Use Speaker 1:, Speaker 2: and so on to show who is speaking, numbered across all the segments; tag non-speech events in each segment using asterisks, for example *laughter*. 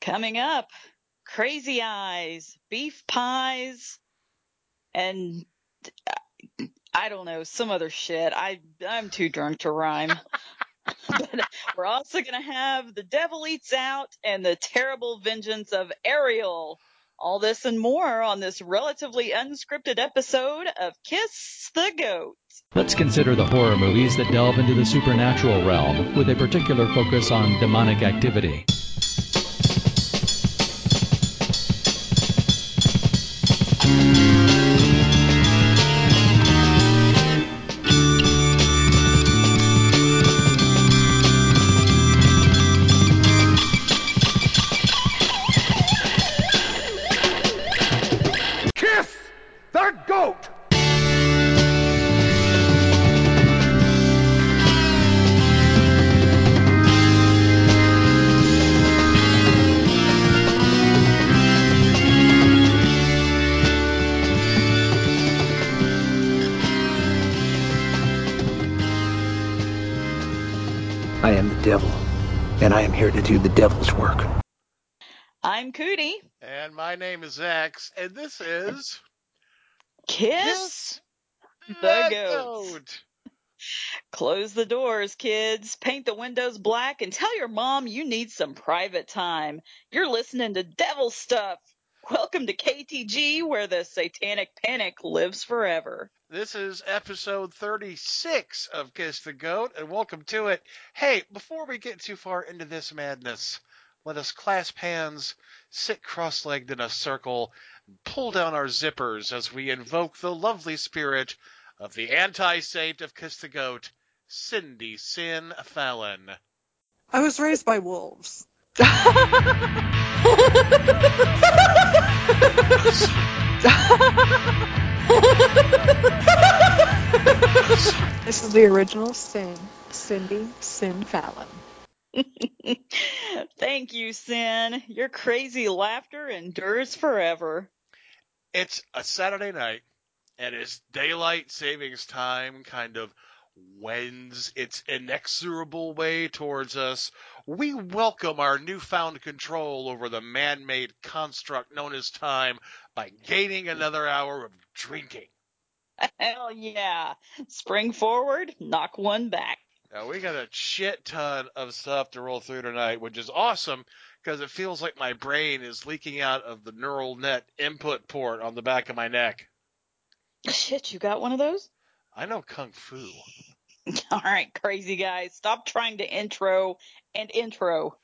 Speaker 1: Coming up, crazy eyes, beef pies, and I don't know, some other shit. I I'm too drunk to rhyme. *laughs* but we're also going to have The Devil Eats Out and The Terrible Vengeance of Ariel. All this and more on this relatively unscripted episode of Kiss the Goat.
Speaker 2: Let's consider the horror movies that delve into the supernatural realm with a particular focus on demonic activity.
Speaker 3: To do the devil's work.
Speaker 1: I'm Cootie.
Speaker 4: And my name is X, and this is
Speaker 1: Kiss, the
Speaker 4: the
Speaker 1: Goat. Close the doors, kids. Paint the windows black and tell your mom you need some private time. You're listening to Devil Stuff. Welcome to KTG, where the satanic panic lives forever.
Speaker 4: This is episode 36 of Kiss the Goat, and welcome to it. Hey, before we get too far into this madness, let us clasp hands, sit cross legged in a circle, and pull down our zippers as we invoke the lovely spirit of the anti saint of Kiss the Goat, Cindy Sin Fallon.
Speaker 5: I was raised by wolves. *laughs* *laughs* *laughs* This is the original Sin, Cindy Sin Fallon. *laughs*
Speaker 1: Thank you, Sin. Your crazy laughter endures forever.
Speaker 4: It's a Saturday night, and it's daylight savings time kind of wends its inexorable way towards us. We welcome our newfound control over the man made construct known as time by gaining another hour of drinking. *laughs*
Speaker 1: Hell yeah. Spring forward, knock one back.
Speaker 4: Now, we got a shit ton of stuff to roll through tonight, which is awesome because it feels like my brain is leaking out of the neural net input port on the back of my neck.
Speaker 1: Shit, you got one of those?
Speaker 4: I know Kung Fu. *laughs*
Speaker 1: All right, crazy guys, stop trying to intro and intro.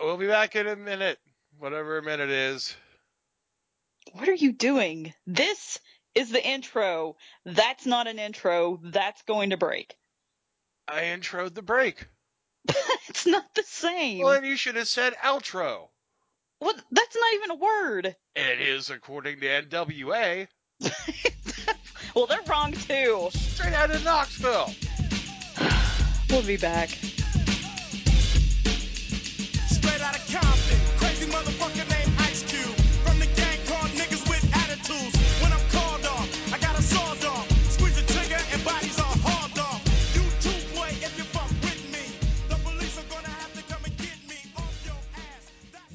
Speaker 4: We'll be back in a minute, whatever a minute is.
Speaker 1: What are you doing? This is the intro. That's not an intro. That's going to break.
Speaker 4: I introed the break. *laughs*
Speaker 1: it's not the same.
Speaker 4: Well, then you should have said outro.
Speaker 1: Well, That's not even a word.
Speaker 4: It is according to NWA. *laughs*
Speaker 1: Well, they're wrong too.
Speaker 4: Straight out of Knoxville.
Speaker 1: We'll be back.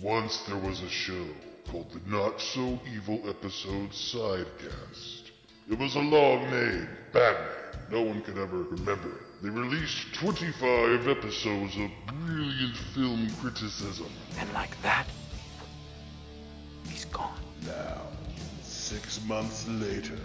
Speaker 6: Once there was a show called the Not So Evil Episode Sidecast. It was a long name, Batman. No one could ever remember it. They released 25 episodes of brilliant film criticism.
Speaker 3: And like that, he's gone.
Speaker 6: Now, six months later,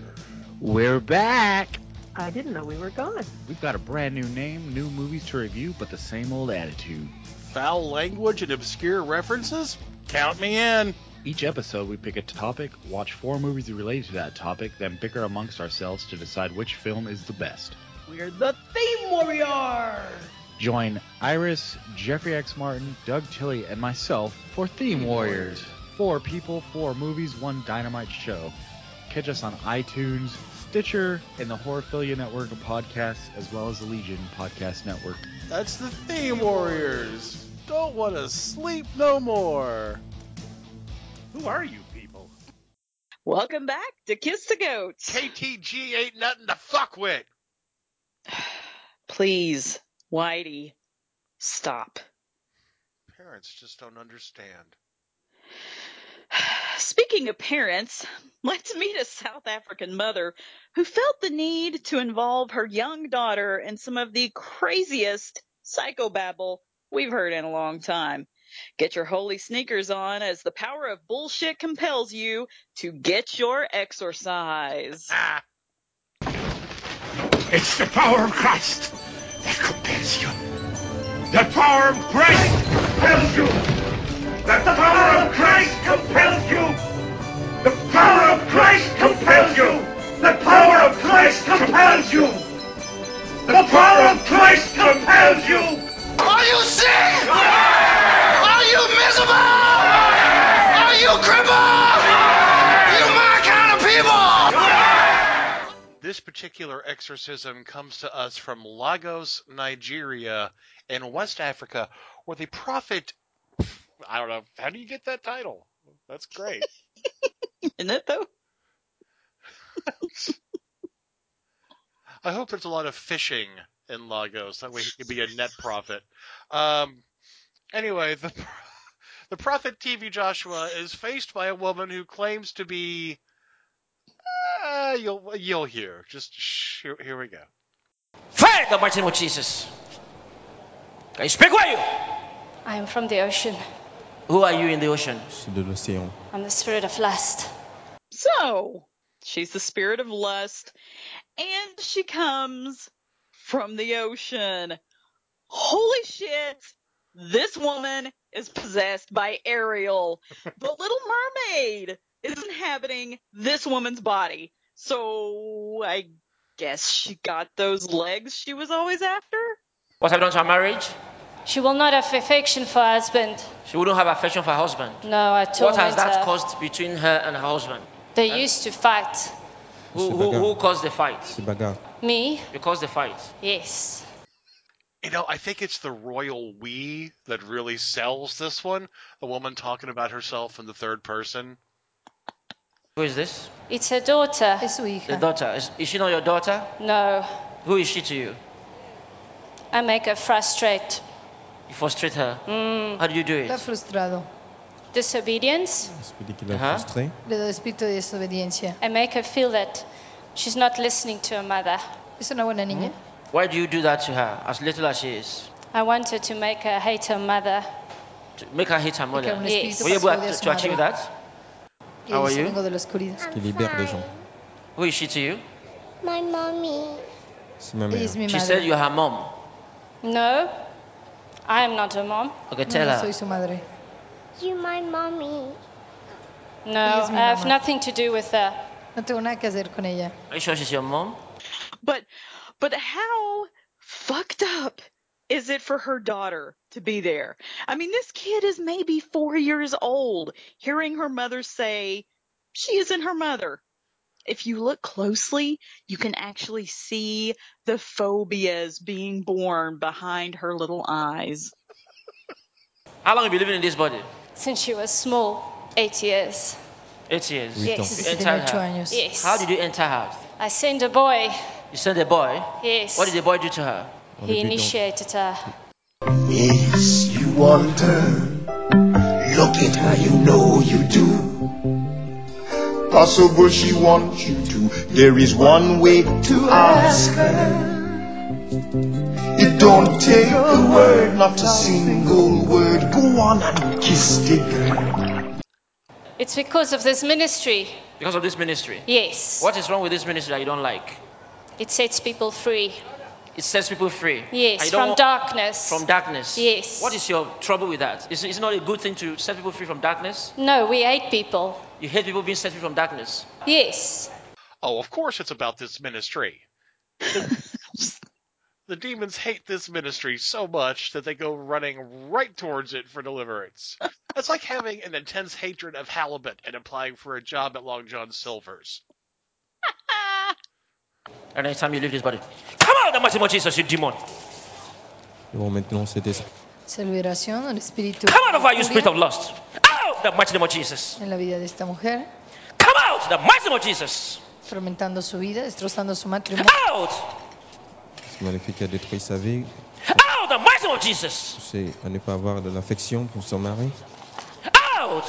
Speaker 7: We're back.
Speaker 5: I didn't know we were gone.
Speaker 7: We've got a brand new name, new movies to review, but the same old attitude.
Speaker 4: Foul language and obscure references? Count me in.
Speaker 2: Each episode, we pick a topic, watch four movies related to that topic, then bicker amongst ourselves to decide which film is the best.
Speaker 1: We're the Theme Warrior.
Speaker 2: Join Iris, Jeffrey X. Martin, Doug Tilley, and myself for Theme Warriors. Four people, four movies, one dynamite show. Catch us on iTunes, Stitcher, and the Horrorphilia Network of podcasts, as well as the Legion Podcast Network.
Speaker 4: That's the Theme Warriors. Don't want to sleep no more. Who are you people?
Speaker 1: Welcome back to Kiss the Goats.
Speaker 4: KTG ain't nothing to fuck with. *sighs*
Speaker 1: Please, Whitey, stop.
Speaker 4: Parents just don't understand. *sighs*
Speaker 1: Speaking of parents, let's meet a South African mother who felt the need to involve her young daughter in some of the craziest psychobabble we've heard in a long time. Get your holy sneakers on as the power of bullshit compels you to get your exercise. *laughs*
Speaker 8: It's the power of Christ that compels you. The power of Christ compels you. The power of Christ compels you. The power of Christ compels you. The power of Christ compels you. The power of Christ compels you.
Speaker 9: Are you sick? Are you miserable? Are you crippled? You my kind of people!
Speaker 4: this particular exorcism comes to us from Lagos, Nigeria, in West Africa, where the prophet. I don't know. How do you get that title? That's great. *laughs*
Speaker 1: Isn't it though? *laughs*
Speaker 4: I hope there's a lot of fishing in Lagos. That way he could be a net profit. Um, anyway, the *laughs* the prophet TB Joshua is faced by a woman who claims to be. Uh, you'll you'll hear. Just shh, here, here we go.
Speaker 10: Fire the mighty name of Jesus. Can you speak? Who are you?
Speaker 11: I am from the ocean.
Speaker 10: Who are you in the ocean?
Speaker 11: I'm the spirit of lust.
Speaker 1: So, she's the spirit of lust, and she comes from the ocean. Holy shit! This woman is possessed by Ariel. *laughs* The Little Mermaid is inhabiting this woman's body. So, I guess she got those legs she was always after?
Speaker 10: What happened you to her marriage?
Speaker 11: She will not have affection for her husband.
Speaker 10: She wouldn't have affection for her husband.
Speaker 11: No, I told
Speaker 10: What
Speaker 11: torment
Speaker 10: has that
Speaker 11: her.
Speaker 10: caused between her and her husband?
Speaker 11: They used to fight.
Speaker 10: Who, who, who caused the fight?
Speaker 12: C'est.
Speaker 11: Me?
Speaker 10: You caused the fight.
Speaker 11: Yes.
Speaker 4: You know, I think it's the royal we that really sells this one. The woman talking about herself in the third person.
Speaker 10: Who is this?
Speaker 11: It's her daughter.
Speaker 13: Es su
Speaker 10: The daughter. Is, is she not your daughter?
Speaker 11: No.
Speaker 10: Who is she to you?
Speaker 11: I make her frustrate.
Speaker 10: You frustrate her.
Speaker 11: Mm.
Speaker 10: How do you do
Speaker 13: Está
Speaker 10: it?
Speaker 13: frustrado.
Speaker 11: Disobedience.
Speaker 12: Esprit qui l'a
Speaker 10: Ajá.
Speaker 12: frustré.
Speaker 13: Le espíritu de desobediencia.
Speaker 11: I make her feel that she's not listening to her mother.
Speaker 13: Es una buena niña.
Speaker 10: Why do you do that to her, as little as she is?
Speaker 11: I want her to make her hate her mother.
Speaker 10: To make her hate her mother.
Speaker 13: un
Speaker 11: Yes.
Speaker 13: espíritu
Speaker 10: Were you
Speaker 13: para
Speaker 10: able
Speaker 13: que
Speaker 10: to,
Speaker 13: su
Speaker 10: to achieve
Speaker 13: madre.
Speaker 10: that?
Speaker 13: Y
Speaker 10: How are
Speaker 13: dice,
Speaker 10: you?
Speaker 13: vengo de la oscuridad.
Speaker 12: Qui libère les gens.
Speaker 10: Who is she to you?
Speaker 14: My mommy.
Speaker 12: C'est ma
Speaker 13: Ella
Speaker 12: mère.
Speaker 13: es mi
Speaker 10: She said
Speaker 13: madre.
Speaker 10: you're her mom.
Speaker 11: No, I am not her mom.
Speaker 10: Okay,
Speaker 13: No,
Speaker 10: tell
Speaker 13: no
Speaker 10: her.
Speaker 13: soy su madre.
Speaker 14: You my mommy.
Speaker 11: No,
Speaker 13: Ella es mi
Speaker 11: I have nothing to do with her.
Speaker 13: No tengo nada que hacer con ella.
Speaker 10: Are you sure she's your mom?
Speaker 1: But, but how fucked up is it for her daughter to be there? I mean, this kid is maybe four years old, hearing her mother say she isn't her mother. If you look closely, you can actually see the phobias being born behind her little eyes.
Speaker 10: How long have you been living in this body?
Speaker 11: Since she was small, eight years.
Speaker 10: Eight years.
Speaker 12: Huit
Speaker 11: Yes.
Speaker 12: ans.
Speaker 13: Desde
Speaker 10: You
Speaker 13: que tenía
Speaker 10: entered
Speaker 13: ocho
Speaker 10: her.
Speaker 13: años.
Speaker 11: Yes.
Speaker 10: How did you enter her?
Speaker 11: I sent a boy.
Speaker 10: You sent a boy.
Speaker 11: Yes.
Speaker 10: What did the boy do to her?
Speaker 12: En
Speaker 11: He
Speaker 12: le butant.
Speaker 11: initiated her.
Speaker 3: Yes, you want her. Look at her, you know you do. Possible she wants you to. There is one way to ask her. It don't take a word, not a single word. Go on and kiss the girl.
Speaker 11: It's because of this ministry.
Speaker 10: Because of this ministry.
Speaker 11: Yes.
Speaker 10: What is wrong with this ministry that you don't like?
Speaker 11: It sets people free.
Speaker 10: It sets people free.
Speaker 11: Yes, from
Speaker 10: want-
Speaker 11: darkness.
Speaker 10: From darkness.
Speaker 11: Yes.
Speaker 10: What is your trouble with that? Is, is it not a good thing to set people free from darkness?
Speaker 11: No, we hate people.
Speaker 10: You hate people being set free from darkness.
Speaker 11: Yes.
Speaker 4: Oh, of course it's about this ministry. *laughs* The, the demons hate this ministry so much that they go running right towards it for deliverance. *laughs* It's like having an intense hatred of halibut and applying for a job at Long John Silver's. *laughs*
Speaker 10: And anytime you leave this body, come out, the mighty name of Jesus, you demon.
Speaker 12: Nous bon, maintenant cet esprit.
Speaker 13: Esa liberación, espíritu
Speaker 10: Come out of her, you spirit of lust. Out, the mighty name of Jesus.
Speaker 13: en la vida de esta mujer,
Speaker 10: Come out, the mighty name of Jesus.
Speaker 13: tormentando su vida, destrozando su matrimonio.
Speaker 10: Out,
Speaker 12: Ce maléfique a détruit sa vie.
Speaker 10: out, the mighty name of Jesus.
Speaker 12: C'est à ne pas avoir de l'affection pour son mari.
Speaker 10: Out,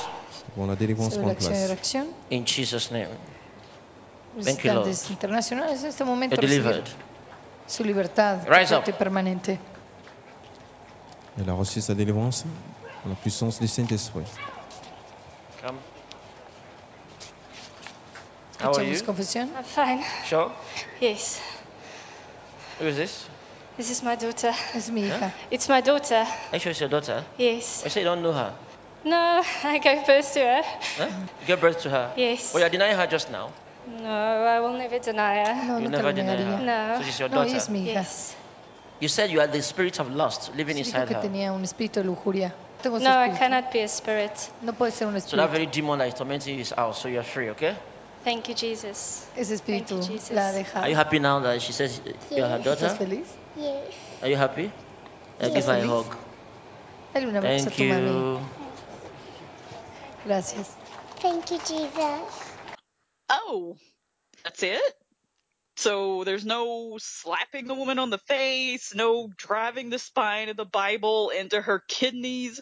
Speaker 12: Pour la délivrance
Speaker 13: de
Speaker 12: place.
Speaker 10: In Jesus' name. Thank you, Lord.
Speaker 13: Internacionales, en este momento
Speaker 10: delivered.
Speaker 13: su libertad
Speaker 10: Rise up.
Speaker 13: permanente.
Speaker 12: Elle a reçu sa délivrance en la puissance du Saint-Esprit.
Speaker 10: Come. How are you?
Speaker 13: confesión.
Speaker 11: I'm fine.
Speaker 10: Sure?
Speaker 11: Yes.
Speaker 10: Who is this?
Speaker 11: This is my daughter.
Speaker 13: Es mi hija.
Speaker 11: It's my daughter.
Speaker 10: Actually, it's your daughter.
Speaker 11: Yes.
Speaker 10: I say you don't know her.
Speaker 11: No, I gave birth to her.
Speaker 10: Huh? You gave birth to her.
Speaker 11: Yes.
Speaker 10: Oh, you're denying her just now.
Speaker 11: No, I will never deny her.
Speaker 13: No,
Speaker 10: You never deny her.
Speaker 11: No.
Speaker 10: So she's your
Speaker 13: No,
Speaker 10: daughter.
Speaker 13: ella es mi hija.
Speaker 11: Yes.
Speaker 10: You said you had the spirit of lust living
Speaker 13: Sí, dijo
Speaker 10: inside
Speaker 13: que
Speaker 10: her.
Speaker 13: tenía un espíritu de lujuria. Tengo ese
Speaker 11: No, I cannot be a spirit.
Speaker 13: No puede ser un espíritu.
Speaker 10: So that very demon that is tormenting you is out, so you're free, okay?
Speaker 11: Thank you, Jesus.
Speaker 13: Ese espíritu
Speaker 11: Thank you, Jesus.
Speaker 13: la ha dejado.
Speaker 10: Are you happy now that she says you're her daughter?
Speaker 13: ¿Estás feliz?
Speaker 14: Yes.
Speaker 10: Are you happy? Uh, give her a
Speaker 13: feliz?
Speaker 10: hug.
Speaker 13: Dale un abrazo a
Speaker 10: Thank
Speaker 13: tu mami.
Speaker 10: you.
Speaker 13: Gracias.
Speaker 14: Thank you, Jesus.
Speaker 1: Oh, that's it? So there's no slapping the woman on the face, no driving the spine of the Bible into her kidneys.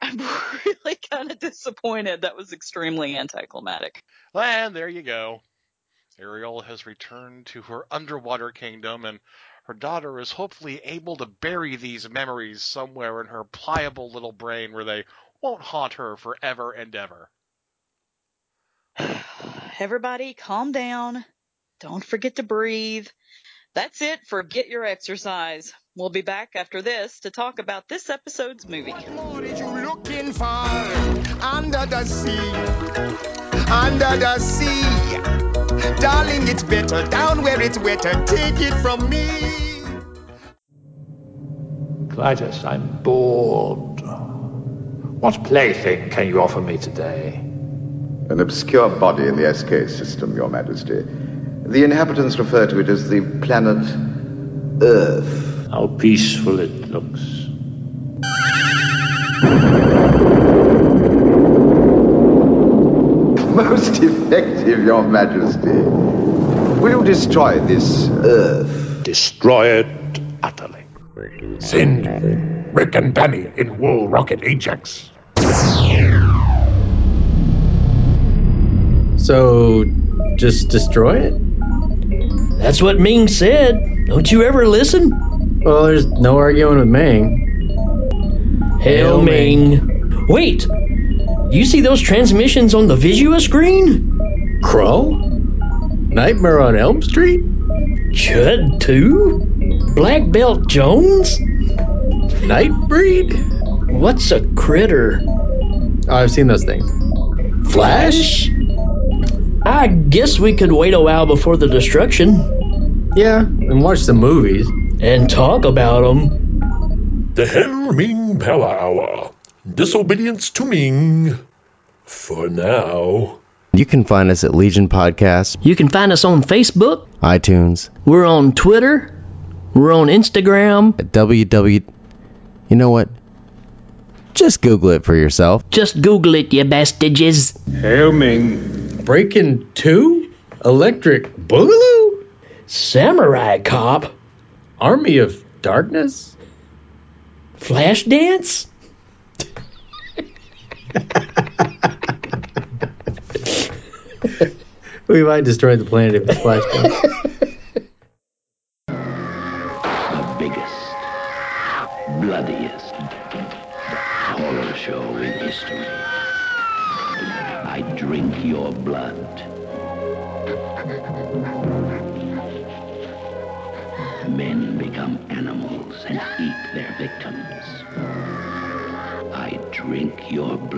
Speaker 1: I'm *laughs* really kind of disappointed. That was extremely anticlimactic.
Speaker 4: And there you go. Ariel has returned to her underwater kingdom, and her daughter is hopefully able to bury these memories somewhere in her pliable little brain where they won't haunt her forever and ever. *sighs*
Speaker 1: Everybody calm down. Don't forget to breathe. That's it for Get Your Exercise. We'll be back after this to talk about this episode's movie.
Speaker 9: What are you looking for under the sea? Under the sea. Darling, it's better down where it's wetter. Take it from me.
Speaker 15: Klytus, I'm bored. What plaything can you offer me today?
Speaker 16: An obscure body in the SK system, Your Majesty. The inhabitants refer to it as the planet Earth.
Speaker 15: How peaceful it looks. *laughs*
Speaker 16: Most effective, Your Majesty. Will you destroy this Earth?
Speaker 15: Destroy it utterly. Send Rick and Danny in Wool Rocket Ajax.
Speaker 17: So, just destroy it?
Speaker 10: That's what Ming said. Don't you ever listen?
Speaker 17: Well, there's no arguing with Ming.
Speaker 10: Hail Ming. Wait! You see those transmissions on the Visua screen?
Speaker 17: Crow? Nightmare on Elm Street?
Speaker 10: Chud too? Black Belt Jones?
Speaker 17: Nightbreed?
Speaker 10: What's a critter?
Speaker 17: Oh, I've seen those things.
Speaker 10: Flash? I guess we could wait a while before the destruction.
Speaker 17: Yeah, and watch the movies.
Speaker 10: And talk about them.
Speaker 15: The Hell Ming Power Hour. Disobedience to Ming. For now.
Speaker 18: You can find us at Legion Podcast,
Speaker 10: You can find us on Facebook.
Speaker 18: iTunes,
Speaker 10: We're on Twitter. We're on Instagram.
Speaker 18: at www. You know what? Just Google it for yourself.
Speaker 10: Just Google it, you bastages.
Speaker 15: Hail Ming.
Speaker 17: Breaking 2? Electric Boogaloo?
Speaker 10: Samurai Cop.
Speaker 17: Army of Darkness?
Speaker 10: Flash Dance? *laughs*
Speaker 17: We might destroy the planet if it's flash *laughs*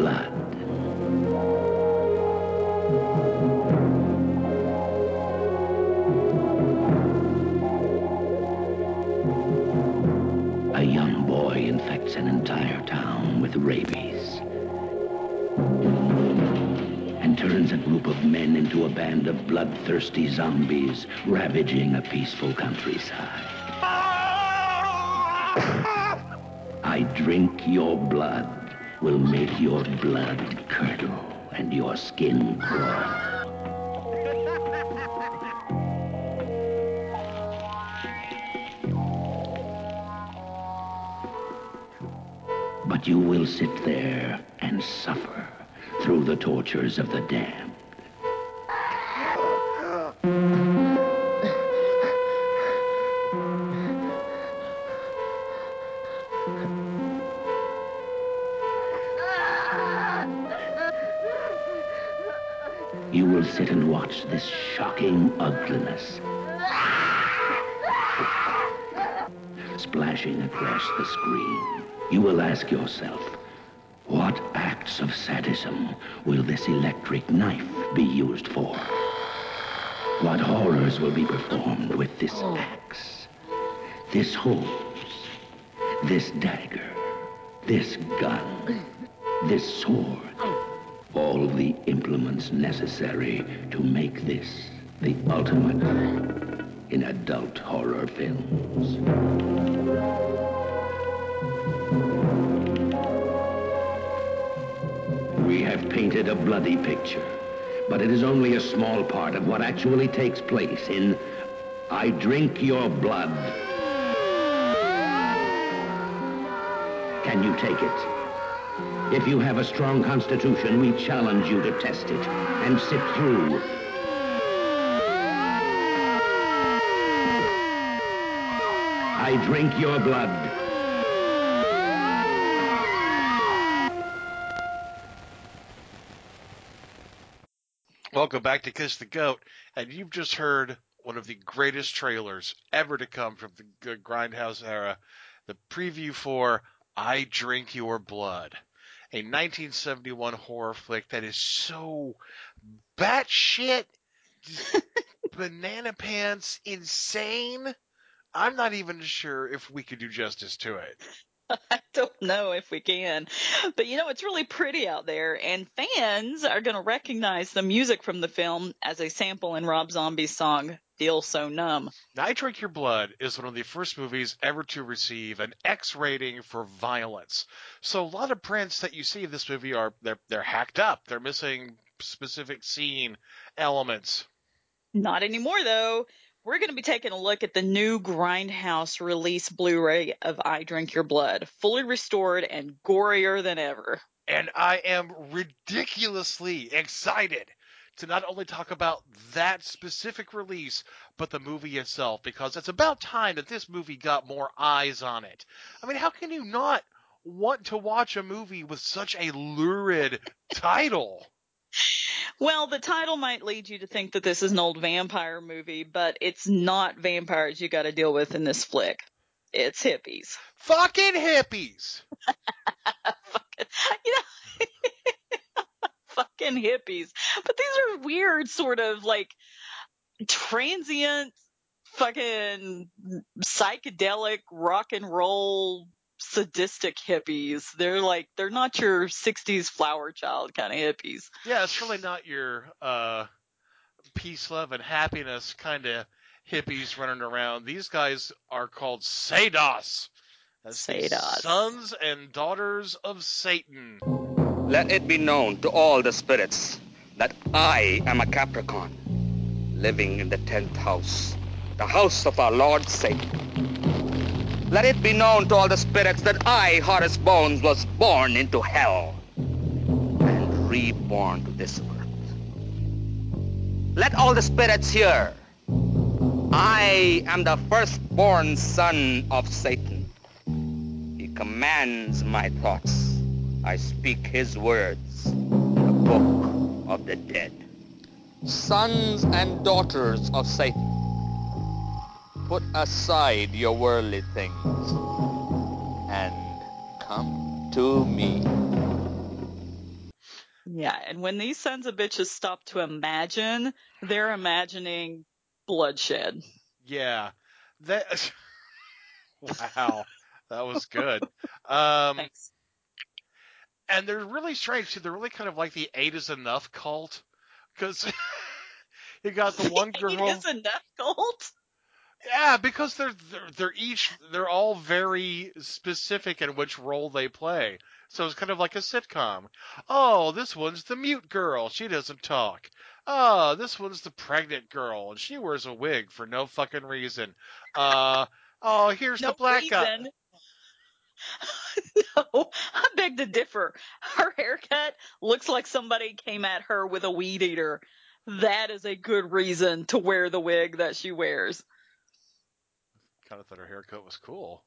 Speaker 19: blood. A young boy infects an entire town with rabies and turns a group of men into a band of bloodthirsty zombies ravaging a peaceful countryside. *laughs* I drink your blood, will make your blood curdle and your skin crawl. But you will sit there and suffer through the tortures of the damned. This shocking ugliness splashing across the screen. You will ask yourself, what acts of sadism will this electric knife be used for? What horrors will be performed with this oh. axe, this hose, this dagger, this gun, this sword? All the implements necessary to make this the ultimate in adult horror films. We have painted a bloody picture, but it is only a small part of what actually takes place in I Drink Your Blood. Can you take it? If you have a strong constitution, we challenge you to test it and sit through I drink your blood.
Speaker 4: Welcome back to Kiss the Goat, and you've just heard one of the greatest trailers ever to come from the Grindhouse era, the preview for I Drink Your Blood, a 1971 horror flick that is so batshit, *laughs* banana pants, insane. I'm not even sure if we could do justice to it. *laughs*
Speaker 1: I don't know if we can. But you know, it's really pretty out there, and fans are going to recognize the music from the film as a sample in Rob Zombie's song, Feel So Numb.
Speaker 4: I Drink Your Blood is one of the first movies ever to receive an X rating for violence. So a lot of prints that you see in this movie are they're they're hacked up. They're missing specific scene elements.
Speaker 1: Not anymore, though. We're going to be taking a look at the new Grindhouse release Blu-ray of I Drink Your Blood, fully restored and gorier than ever.
Speaker 4: And I am ridiculously excited to not only talk about that specific release, but the movie itself, because it's about time that this movie got more eyes on it. I mean, how can you not want to watch a movie with such a lurid title?
Speaker 1: Well, the title might lead you to think that this is an old vampire movie, but it's not vampires you got to deal with in this flick. It's hippies.
Speaker 4: Fucking hippies! *laughs*
Speaker 1: you know, fucking hippies. But these are weird, sort of like transient, fucking psychedelic rock and roll sadistic hippies. They're like, they're not your 60s flower child kind of hippies.
Speaker 4: Yeah, it's really not your uh, peace, love, and happiness kind of hippies running around. These guys are called Sados.
Speaker 1: Sados.
Speaker 4: Sons and daughters of Satan.
Speaker 20: Let it be known to all the spirits that I am a Capricorn, living in the tenth house, the house of our Lord Satan. Let it be known to all the spirits that I, Horace Bones, was born into hell and reborn to this earth. Let all the spirits hear. I am the firstborn son of Satan. He commands my thoughts. I speak his words. The book of the dead. Sons and daughters of Satan, put aside your worldly things and come to me.
Speaker 1: Yeah, and when these sons of bitches stop to imagine, they're imagining bloodshed.
Speaker 4: Yeah, that. *laughs* wow, that was good. Um,
Speaker 1: Thanks.
Speaker 4: And they're really strange too. They're really kind of like the eight is enough cult, because *laughs* you got the *laughs* one girl.
Speaker 1: It is enough cult.
Speaker 4: Yeah, because they're, they're they're each they're all very specific in which role they play. So it's kind of like a sitcom. Oh, this one's the mute girl. She doesn't talk. Oh, this one's the pregnant girl, and she wears a wig for no fucking reason. Uh, oh, here's
Speaker 1: No
Speaker 4: the black guy. *laughs*
Speaker 1: No, I beg to differ. Her haircut looks like somebody came at her with a weed eater. That is a good reason to wear the wig that she wears.
Speaker 4: Kind of thought her haircut was cool.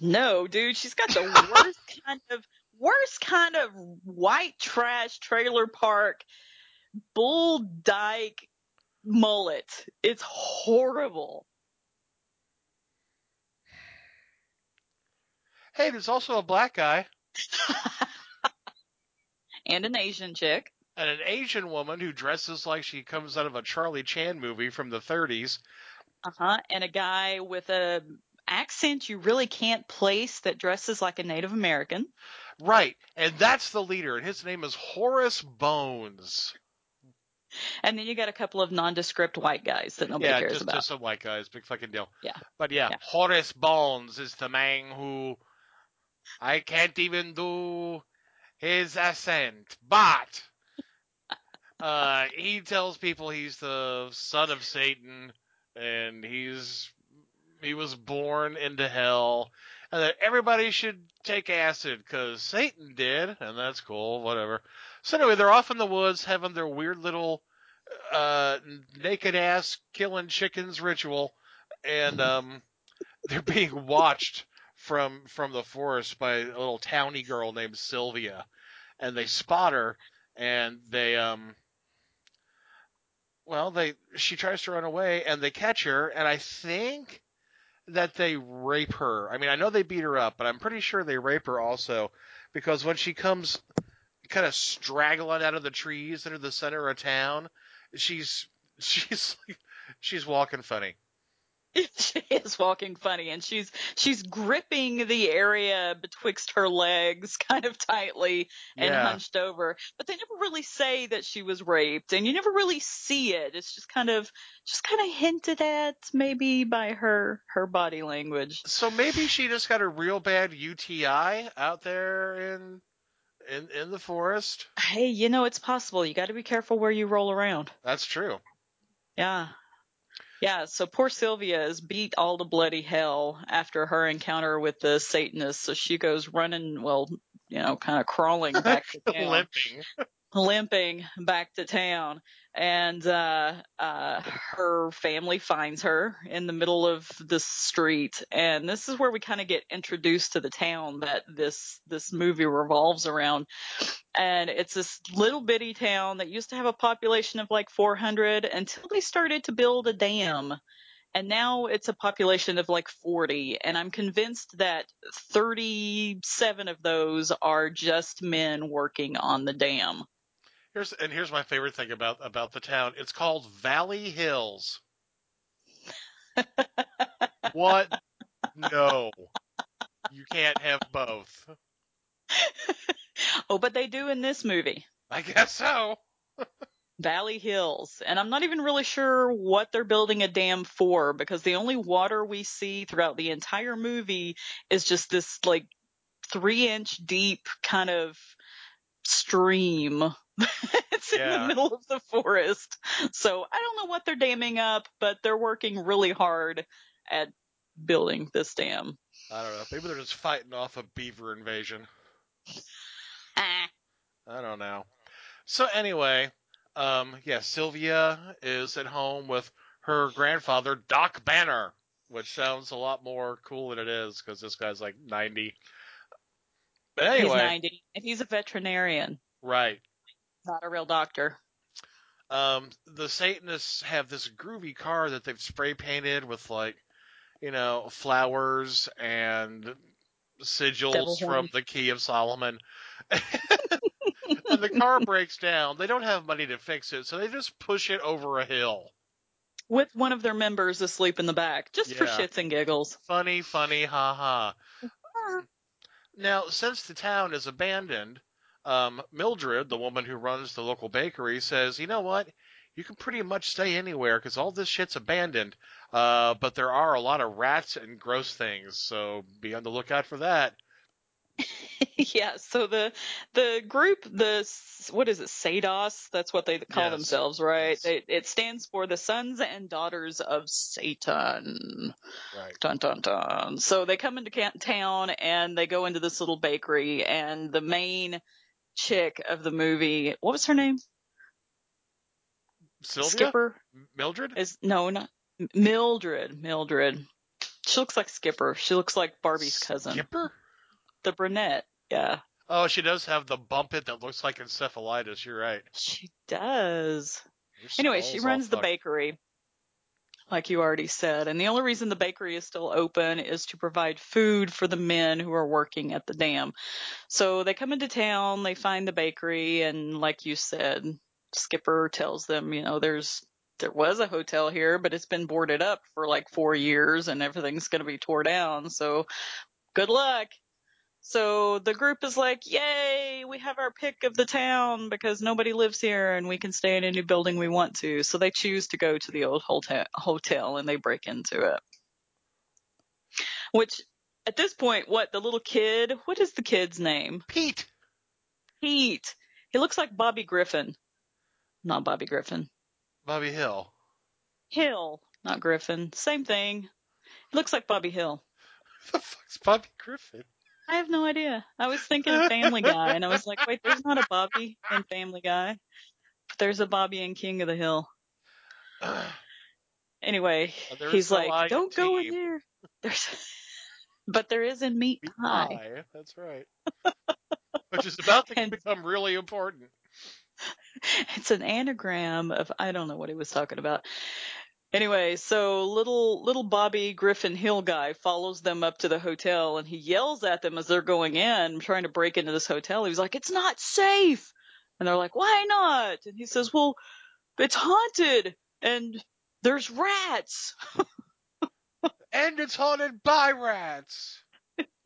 Speaker 1: No, dude, she's got the worst *laughs* kind of worst kind of white trash trailer park bull dyke mullet. It's horrible.
Speaker 4: Hey, there's also a black guy *laughs*
Speaker 1: And an Asian chick.
Speaker 4: and an Asian woman who dresses like she comes out of a Charlie Chan movie from the 30s.
Speaker 1: Uh huh. And a guy with a accent you really can't place that dresses like a Native American.
Speaker 4: Right, and that's the leader, and his name is Horace Bones.
Speaker 1: And then you got a couple of nondescript white guys that nobody
Speaker 4: yeah,
Speaker 1: cares
Speaker 4: just,
Speaker 1: about.
Speaker 4: just some white guys, big fucking deal.
Speaker 1: Yeah.
Speaker 4: But yeah,
Speaker 1: Yeah.
Speaker 4: Horace Bones is the man who I can't even do his accent, but uh, he tells people he's the son of Satan and he's he was born into hell and that everybody should take acid because Satan did, and that's cool, whatever. So anyway, they're off in the woods having their weird little uh, naked ass killing chickens ritual, and um, they're being watched from from the forest by a little towny girl named Sylvia, and they spot her, and they um. Well, they she tries to run away, and they catch her, and I think that they rape her. I mean, I know they beat her up, but I'm pretty sure they rape her also, because when she comes kind of straggling out of the trees into the center of town, she's *laughs* she's she's walking funny. *laughs*
Speaker 1: she is walking funny and she's she's gripping the area betwixt her legs *laughs* kind of tightly and
Speaker 4: Yeah.
Speaker 1: hunched over but they never really say that she was raped and you never really see it it's just kind of just kind of hinted at maybe by her her body language
Speaker 4: So maybe she just got a real bad UTI out there in in in the forest.
Speaker 1: hey you know it's possible you got to be careful where you roll around
Speaker 4: That's true.
Speaker 1: yeah yeah, so poor Sylvia is beat all to bloody hell after her encounter with the Satanists. So she goes running, well, you know, kind of crawling *laughs* back to town.
Speaker 4: Limping.
Speaker 1: Limping back to town and uh uh her family finds her in the middle of the street and this is where we kind of get introduced to the town that this this movie revolves around. And it's this little bitty town that used to have a population of like 400 until they started to build a dam and now it's a population of like 40 and i'm convinced that 37 of those are just men working on the dam
Speaker 4: Here's and here's my favorite thing about about the town. It's called Valley Hills. what? No. You can't have both.
Speaker 1: oh, but they do in this movie.
Speaker 4: I guess so.
Speaker 1: Valley Hills. And I'm not even really sure what they're building a dam for because the only water we see throughout the entire movie is just this like three inch deep kind of stream. *laughs* it's in the middle of the forest. So I don't know what they're damming up, but they're working really hard at building this dam.
Speaker 4: I don't know. Maybe they're just fighting off a beaver invasion.
Speaker 1: Ah. *laughs*
Speaker 4: I don't know. So anyway, um, yeah, Sylvia is at home with her grandfather, Doc Banner, which sounds a lot more cool than it is because this guy's like 90. But anyway,
Speaker 1: He's 90 and he's a veterinarian,
Speaker 4: right.
Speaker 1: Not a real doctor.
Speaker 4: Um, the Satanists have this groovy car that they've spray painted with like, you know, flowers and sigils
Speaker 1: Devil
Speaker 4: from the Key of Solomon. *laughs* and the car breaks down. They don't have money to fix it, so they just push it over a hill.
Speaker 1: with one of their members asleep in the back, just for shits and giggles.
Speaker 4: Funny, funny, ha ha. *laughs* Now, since the town is abandoned, um, Mildred, the woman who runs the local bakery, says, you know what? You can pretty much stay anywhere because all this shit's abandoned. Uh, but there are a lot of rats and gross things, so be on the lookout for that. *laughs*
Speaker 1: yeah, so the the group, the what is it, Sados? That's what they call
Speaker 4: Yes,
Speaker 1: themselves, right? They, it stands for the Sons and Daughters of Satan.
Speaker 4: Right.
Speaker 1: Dun dun dun. So they come into town and they go into this little bakery, and the main chick of the movie, what was her name?
Speaker 4: Sylvia?
Speaker 1: Skipper
Speaker 4: Mildred?
Speaker 1: is no, not Mildred. Mildred. She looks like Skipper. She looks like Barbie's cousin.
Speaker 4: Skipper?
Speaker 1: The brunette. Yeah.
Speaker 4: Oh, she does have the bump it that looks like encephalitis. You're right.
Speaker 1: She does. Anyway, she runs the
Speaker 4: fucked.
Speaker 1: bakery, like you already said. And the only reason the bakery is still open is to provide food for the men who are working at the dam. So they come into town, they find the bakery, and like you said, Skipper tells them, you know, there's there was a hotel here, but it's been boarded up for like four years and everything's going to be tore down. So good luck. So the group is like, yay, we have our pick of the town because nobody lives here and we can stay in any building we want to. So they choose to go to the old hotel, hotel and they break into it. Which at this point, what, the little kid, what is the kid's name?
Speaker 4: Pete.
Speaker 1: Pete. He looks like Bobby Griffin. Not Bobby Griffin.
Speaker 4: Bobby Hill.
Speaker 1: Hill, not Griffin. Same thing. He looks like Bobby Hill. *laughs*
Speaker 4: The fuck's Bobby Griffin?
Speaker 1: I have no idea. I was thinking of Family Guy, and I was like, wait, there's not a Bobby in Family Guy. But there's a Bobby in King of the Hill. *sighs* Anyway,
Speaker 4: Uh,
Speaker 1: he's like, don't go in there. There's, *laughs* but there is in Meat Pie.
Speaker 4: Pie. That's right. Which is about to *laughs* become really important. *laughs*
Speaker 1: It's an anagram of I don't know what he was talking about. Anyway, so little little Bobby Griffin Hill guy follows them up to the hotel and he yells at them as they're going in, trying to break into this hotel. He's like, "It's not safe," and they're like, "Why not?" And he says, "Well, it's haunted and there's rats." *laughs*
Speaker 4: And it's haunted by rats.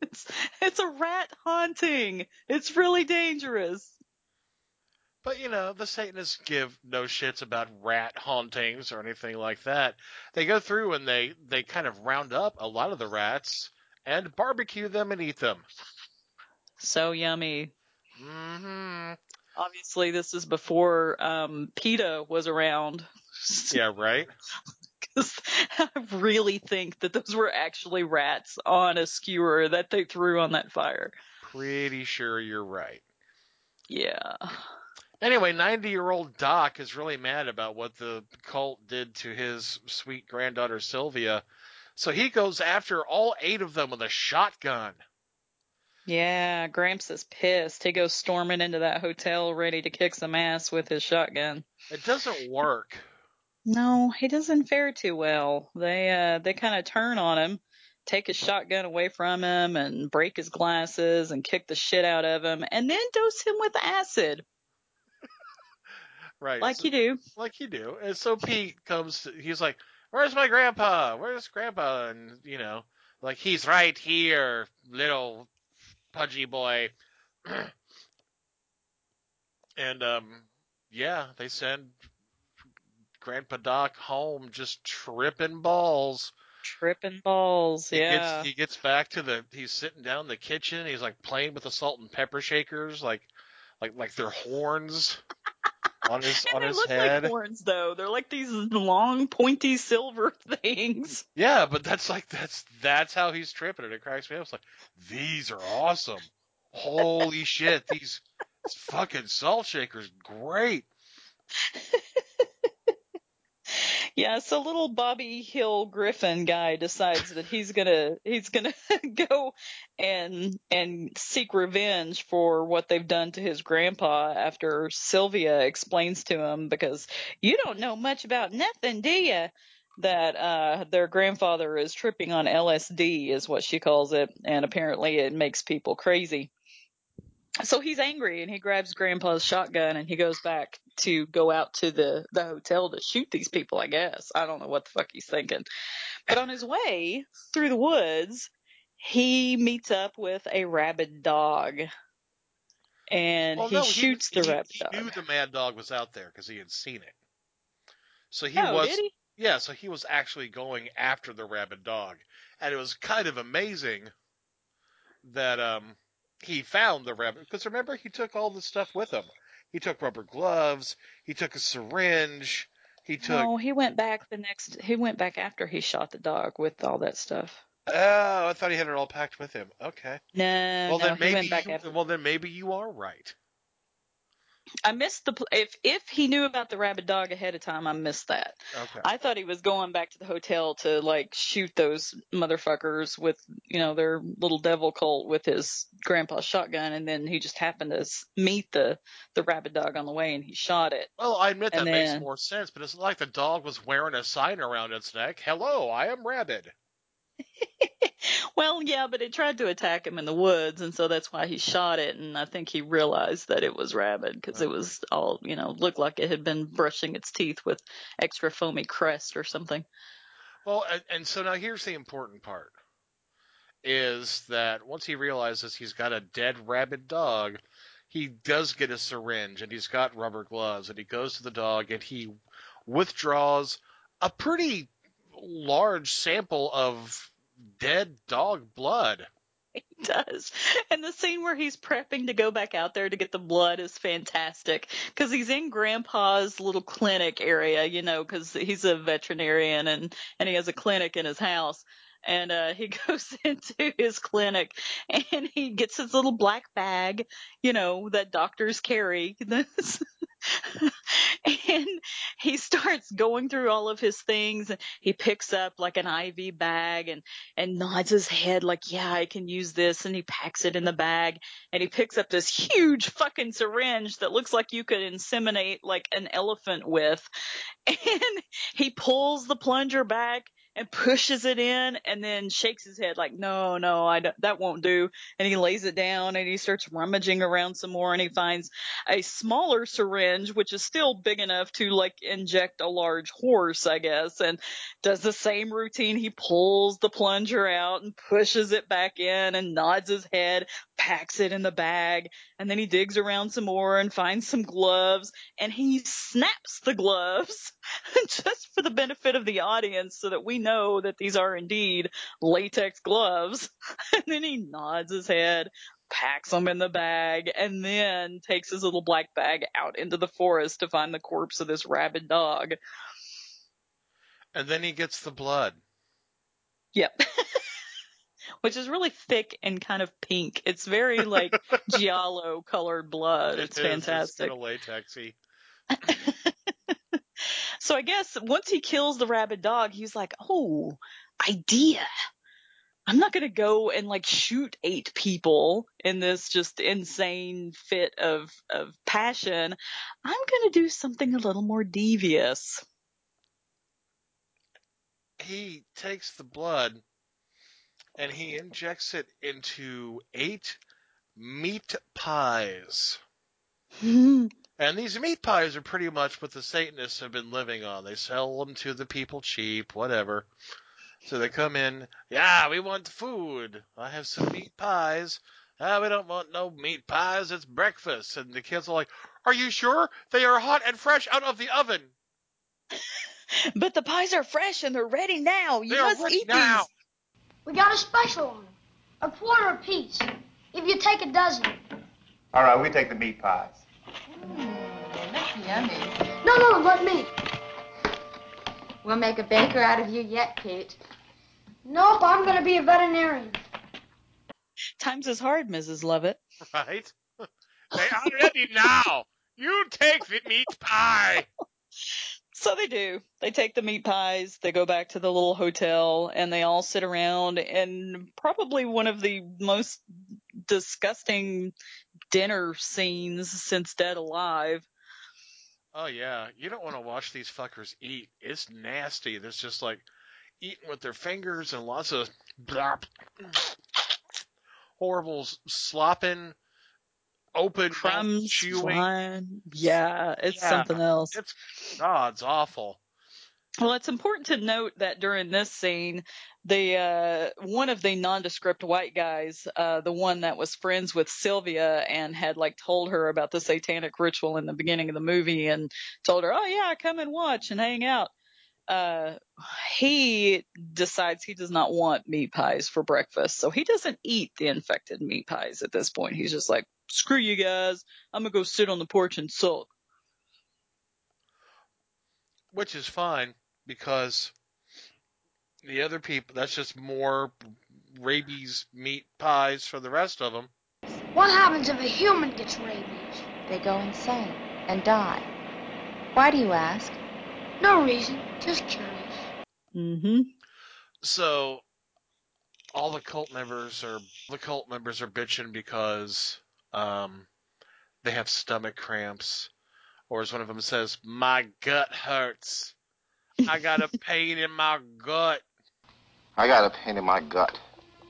Speaker 1: It's it's a rat haunting. It's really dangerous.
Speaker 4: But you know, the Satanists give no shits about rat hauntings or anything like that. They go through and they they kind of round up a lot of the rats and barbecue them and eat them.
Speaker 1: So yummy.
Speaker 4: Mm-hmm.
Speaker 1: Obviously, this is before um, PETA was around. *laughs*
Speaker 4: Yeah, right.
Speaker 1: 'Cause I really think that those were actually rats on a skewer that they threw on that fire.
Speaker 4: Pretty sure you're right.
Speaker 1: Yeah.
Speaker 4: Anyway, 90 year old Doc is really mad about what the cult did to his sweet granddaughter Sylvia. So he goes after all eight of them with a shotgun.
Speaker 1: Yeah, Gramps is pissed. He goes storming into that hotel ready to kick some ass with his shotgun.
Speaker 4: It doesn't work.
Speaker 1: No, he doesn't fare too well. They uh they kind of turn on him, take his shotgun away from him and break his glasses and kick the shit out of him and then dose him with acid
Speaker 4: Right.
Speaker 1: like
Speaker 4: so-
Speaker 1: you do.
Speaker 4: like you do. And so Pete comes, to, he's like, "Where's my grandpa? Where's grandpa?" And you know, like he's right here, little pudgy boy. *clears throat* and um, yeah, they send Grandpa Doc home just tripping balls.
Speaker 1: Tripping balls,
Speaker 4: He
Speaker 1: yeah.
Speaker 4: gets he gets back to the he's sitting down in the kitchen. He's like playing with the salt and pepper shakers, like like like they're horns *laughs* on his on
Speaker 1: they
Speaker 4: his
Speaker 1: look
Speaker 4: head.
Speaker 1: like horns though. They're like these long pointy silver *laughs* things.
Speaker 4: Yeah, but that's like that's that's how he's tripping it. It cracks me up. It's like these are awesome. Holy shit, these fucking salt shakers, great. *laughs*
Speaker 1: Yeah, so little Bobby Hill Griffin guy decides that he's gonna he's gonna *laughs* go and and seek revenge for what they've done to his grandpa after Sylvia explains to him because you don't know much about nothing, do you? That uh their grandfather is tripping on LSD is what she calls it, and apparently it makes people crazy. So he's angry and he grabs grandpa's shotgun and he goes back to go out to the, the hotel to shoot these people, I guess. I don't know what the fuck he's thinking. But on his way through the woods, he meets up with a rabid dog. And
Speaker 4: Well,
Speaker 1: he
Speaker 4: no,
Speaker 1: shoots
Speaker 4: he,
Speaker 1: the
Speaker 4: he,
Speaker 1: rabid
Speaker 4: he
Speaker 1: dog.
Speaker 4: knew the mad dog was out there because he had seen it. So he
Speaker 1: oh,
Speaker 4: was
Speaker 1: did he?
Speaker 4: yeah, so he was actually going after the rabid dog, and it was kind of amazing that um he found the rabbit because remember he took all the stuff with him. He took rubber gloves. He took a syringe. He took.
Speaker 1: No, he went back the next. He went back after he shot the dog with all that stuff.
Speaker 4: Oh, I thought he had it all packed with him. Okay.
Speaker 1: No,
Speaker 4: well
Speaker 1: no,
Speaker 4: then
Speaker 1: he
Speaker 4: maybe you, well then maybe you are right.
Speaker 1: I missed the if if he knew about the rabid dog ahead of time, I missed that.
Speaker 4: Okay.
Speaker 1: I thought he was going back to the hotel to like shoot those motherfuckers with you know their little devil cult with his grandpa's shotgun, and then he just happened to meet the the rabid dog on the way, and he shot it.
Speaker 4: Well, I admit that
Speaker 1: And
Speaker 4: makes more sense, but it's not like the dog was wearing a sign around its neck. Hello, I am Rabid. *laughs*
Speaker 1: Well, yeah, but it tried to attack him in the woods, and so that's why he shot it. And I think he realized that it was rabid because it uh-huh. was all, you know, looked like it had been brushing its teeth with extra foamy crest or something.
Speaker 4: Well, and, and so now here's the important part: is that once he realizes he's got a dead rabid dog, he does get a syringe and he's got rubber gloves, and he goes to the dog and he withdraws a pretty large sample of dead dog blood.
Speaker 1: He does. And the scene where he's prepping to go back out there to get the blood is fantastic because he's in grandpa's little clinic area, you know, because he's a veterinarian and, and he has a clinic in his house. And, uh, he *laughs* goes into his clinic and he gets his little black bag, you know, that doctors carry. *laughs* *laughs* and he starts going through all of his things and he picks up like an IV bag and and nods his head like, yeah, I can use this. And he packs it in the bag and he picks up this huge fucking syringe that looks like you could inseminate like an elephant with. *laughs* And he pulls the plunger back and pushes it in and then shakes his head like, no, no, I don't, that won't do. And he lays it down and he starts rummaging around some more and he finds a smaller syringe, which is still big enough to like inject a large horse, I guess, and does the same routine. He pulls the plunger out and pushes it back in and nods his head, packs it in the bag, and then he digs around some more and finds some gloves and he snaps the gloves *laughs* just for the benefit of the audience so that we know that these are indeed latex gloves. *laughs* And then he nods his head, packs them in the bag, and then takes his little black bag out into the forest to find the corpse of this rabid dog.
Speaker 4: And then he gets the blood.
Speaker 1: Yep. *laughs* Which is really thick and kind of pink. It's very like *laughs* giallo colored blood. It's
Speaker 4: It is,
Speaker 1: fantastic.
Speaker 4: It's kind of latexy. *laughs*
Speaker 1: So I guess once he kills the rabid dog, he's like, oh, idea. I'm not gonna go and like shoot eight people in this just insane fit of, of passion. I'm gonna do something a little more devious.
Speaker 4: He takes the blood and he injects it into eight meat pies. *laughs* And these meat pies are pretty much what the Satanists have been living on. They sell them to the people cheap, whatever. So they come in, yeah, we want food. I have some meat pies. Ah, we don't want no meat pies. It's breakfast. And the kids are like, are you sure? They are hot and fresh out of the oven. *laughs*
Speaker 1: But the pies are fresh and they're ready now. You
Speaker 4: They
Speaker 1: must eat
Speaker 4: now.
Speaker 1: these.
Speaker 14: We got a special on them. A quarter apiece. If you take a dozen.
Speaker 21: All right, we take the meat pies.
Speaker 22: Mm, that's yummy.
Speaker 14: No, no, let me.
Speaker 22: We'll make a baker out of you yet, Pete.
Speaker 14: Nope, I'm gonna be a veterinarian.
Speaker 1: Times is hard, Mrs. Lovett.
Speaker 4: Right? they are ready now. You take the meat pie. *laughs*
Speaker 1: So they do. They take the meat pies, they go back to the little hotel, and they all sit around and probably one of the most disgusting dinner scenes since Dead Alive.
Speaker 4: Oh yeah, you don't want to watch these fuckers eat. It's nasty. There's just like eating with their fingers and lots of horrible slopping, open
Speaker 1: Crumbs,
Speaker 4: chewing.
Speaker 1: slime. Yeah, it's
Speaker 4: Yeah,
Speaker 1: something else.
Speaker 4: It's God, it's awful.
Speaker 1: Well, it's important to note that during this scene, the uh, one of the nondescript white guys, uh, the one that was friends with Sylvia and had like told her about the satanic ritual in the beginning of the movie and told her, "Oh yeah, come and watch and hang out." uh, he decides he does not want meat pies for breakfast. So he doesn't eat the infected meat pies at this point. He's just like, screw you guys. I'm going to go sit on the porch and sulk.
Speaker 4: Which is fine because the other people, that's just more rabies meat pies for the rest of them.
Speaker 14: What happens if a human gets rabies?
Speaker 22: They go insane and die. Why do you ask?
Speaker 14: No reason, just curious.
Speaker 1: Mm-hmm.
Speaker 4: So all the cult members are the cult members are bitching because um, they have stomach cramps, or as one of them says, "My gut hurts. I got a *laughs* pain in my gut."
Speaker 23: I got a pain in my gut.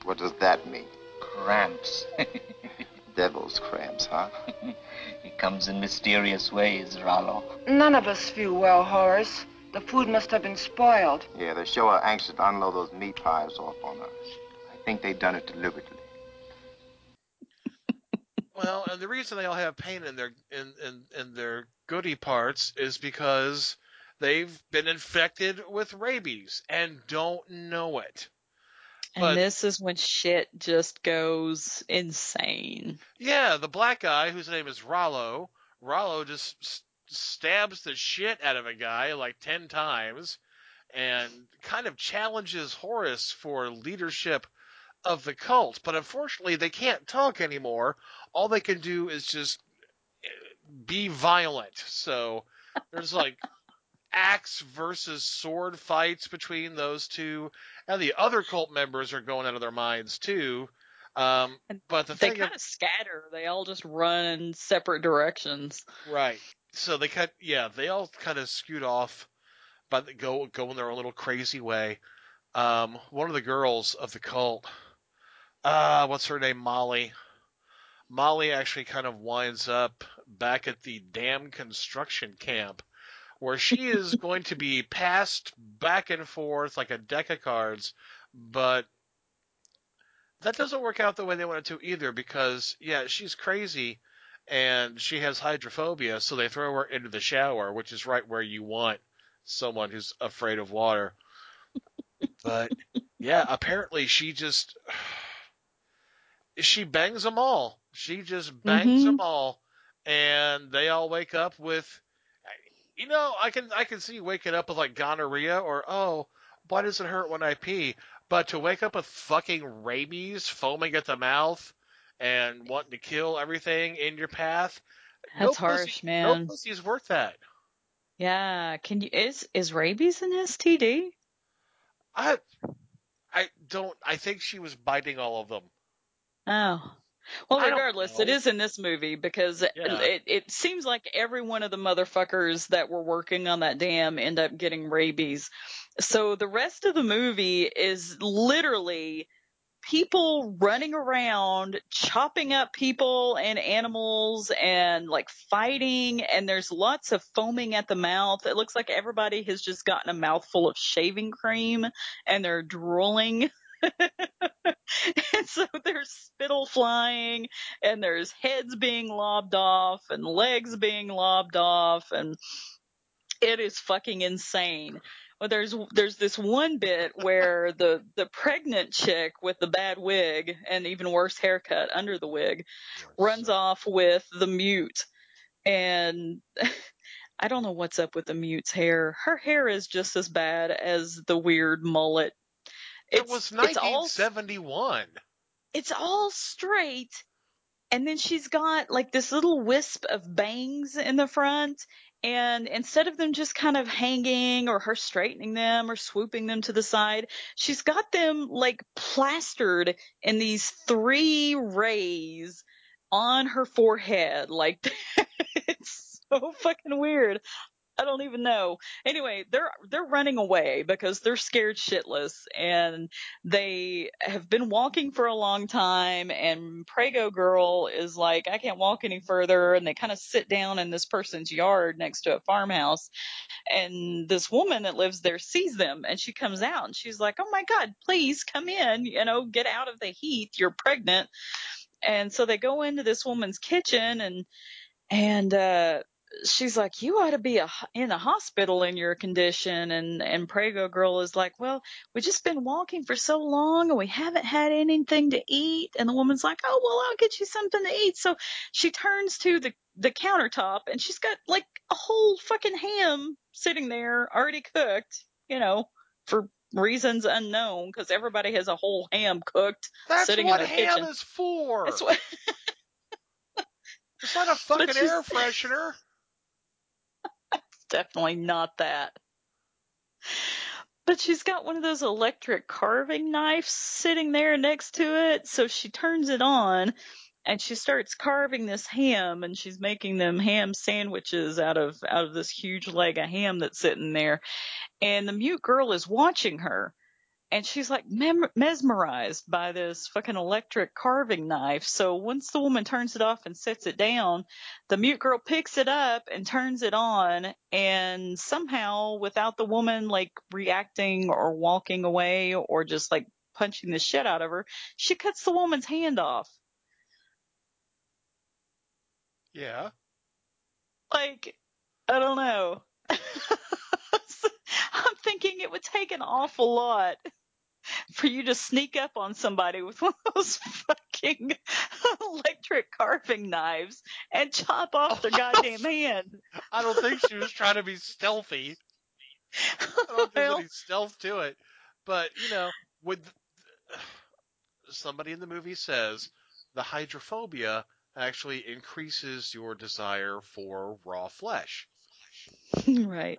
Speaker 23: What does that mean?
Speaker 24: Cramps. *laughs*
Speaker 23: Devil's cramps, huh? *laughs*
Speaker 24: it comes in mysterious ways, Rollo.
Speaker 25: None of us feel well, Horace. The food must have been spoiled.
Speaker 23: Yeah, they sure are anxious to unload those meat pies off on us. I think they've done it deliberately.
Speaker 4: Well, and the reason they all have pain in their in, in, in their goody parts is because they've been infected with rabies and don't know it.
Speaker 1: And
Speaker 4: But-
Speaker 1: this is when shit just goes insane.
Speaker 4: Yeah, the black guy whose name is Rollo. Rollo just s- stabs the shit out of a guy like ten times, and kind of challenges Horace for leadership of the cult. But unfortunately, they can't talk anymore. All they can do is just eh, be violent. So there's like *laughs* axe versus sword fights between those two, and the other cult members are going out of their minds too. Um, but the
Speaker 1: They kind of scatter. They all just run in separate directions.
Speaker 4: Right. So they cut. Yeah, they all kind of scoot off, but go go in their own little crazy way. Um, one of the girls of the cult, uh, what's her name? Molly. Molly actually kind of winds up back at the dam construction camp, where she is *laughs* going to be passed back and forth like a deck of cards, but that doesn't work out the way they want it to either because yeah, she's crazy and she has hydrophobia, so they throw her into the shower, which is right where you want someone who's afraid of water. But yeah, apparently she just she bangs them all. She just bangs
Speaker 1: Mhm.
Speaker 4: them all, and they all wake up with, you know, I can I can see waking up with like gonorrhea or oh, why does it hurt when I pee? But to wake up with fucking rabies foaming at the mouth and wanting to kill everything in your path, no
Speaker 1: That's
Speaker 4: pussy-
Speaker 1: harsh,
Speaker 4: No
Speaker 1: man.
Speaker 4: pussy's worth that.
Speaker 1: Yeah. Can you is is rabies an STD?
Speaker 4: I I don't. I think she was biting all of them.
Speaker 1: Oh. Well,
Speaker 4: I
Speaker 1: regardless, it is in this movie because it,
Speaker 4: Yeah.
Speaker 1: it it seems like every one of the motherfuckers that were working on that dam end up getting rabies. So the rest of the movie is literally people running around chopping up people and animals and like fighting and there's lots of foaming at the mouth. It looks like everybody has just gotten a mouthful of shaving cream and they're drooling. *laughs* and so there's spittle flying and there's heads being lobbed off and legs being lobbed off and it is fucking insane. Well, there's there's this one bit where the the pregnant chick with the bad wig and even worse haircut under the wig runs off with the mute, and *laughs* I don't know what's up with the mute's hair. Her hair is just as bad as the weird mullet.
Speaker 4: It was
Speaker 1: it's all
Speaker 4: 1971.
Speaker 1: it's all straight and then she's got like this little wisp of bangs in the front and instead of them just kind of hanging or her straightening them or swooping them to the side she's got them like plastered in these three rays on her forehead like *laughs* it's so fucking weird I don't even know. Anyway, they're they're running away because they're scared shitless and they have been walking for a long time and Prego girl is like I can't walk any further and they kind of sit down in this person's yard next to a farmhouse and this woman that lives there sees them and she comes out and she's like, "Oh my god, please come in, you know, get out of the heat. You're pregnant." And so they go into this woman's kitchen and and uh she's like, you ought to be a, in a hospital in your condition. And, and Prego girl is like, well, we've just been walking for so long and we haven't had anything to eat. And the woman's like, oh, well, I'll get you something to eat. So she turns to the, the countertop and she's got like a whole fucking ham sitting there already cooked, you know, for reasons unknown because everybody has a whole ham cooked
Speaker 4: That's
Speaker 1: sitting
Speaker 4: what
Speaker 1: in their
Speaker 4: ham is for.
Speaker 1: That's what,
Speaker 4: It's not a *laughs* fucking air freshener.
Speaker 1: Definitely not that. But she's got one of those electric carving knives sitting there next to it, so she turns it on and she starts carving this ham and she's making them ham sandwiches out of out of this huge leg of ham that's sitting there. And the mute girl is watching her and she's like mem- mesmerized by this fucking electric carving knife. So once the woman turns it off and sets it down, the mute girl picks it up and turns it on and somehow without the woman like reacting or walking away or just like punching the shit out of her, she cuts the woman's hand off.
Speaker 4: Yeah.
Speaker 1: Like, I don't know. *laughs* I'm thinking it would take an awful lot *laughs* for you to sneak up on somebody with one of those fucking *laughs* electric carving knives and chop off their goddamn hand. *laughs*
Speaker 4: I don't think she was trying to be stealthy. I don't think there's
Speaker 1: Well-
Speaker 4: any stealth to it. But, you know, with *sighs* somebody in the movie says the hydrophobia actually increases your desire for raw flesh.
Speaker 1: right.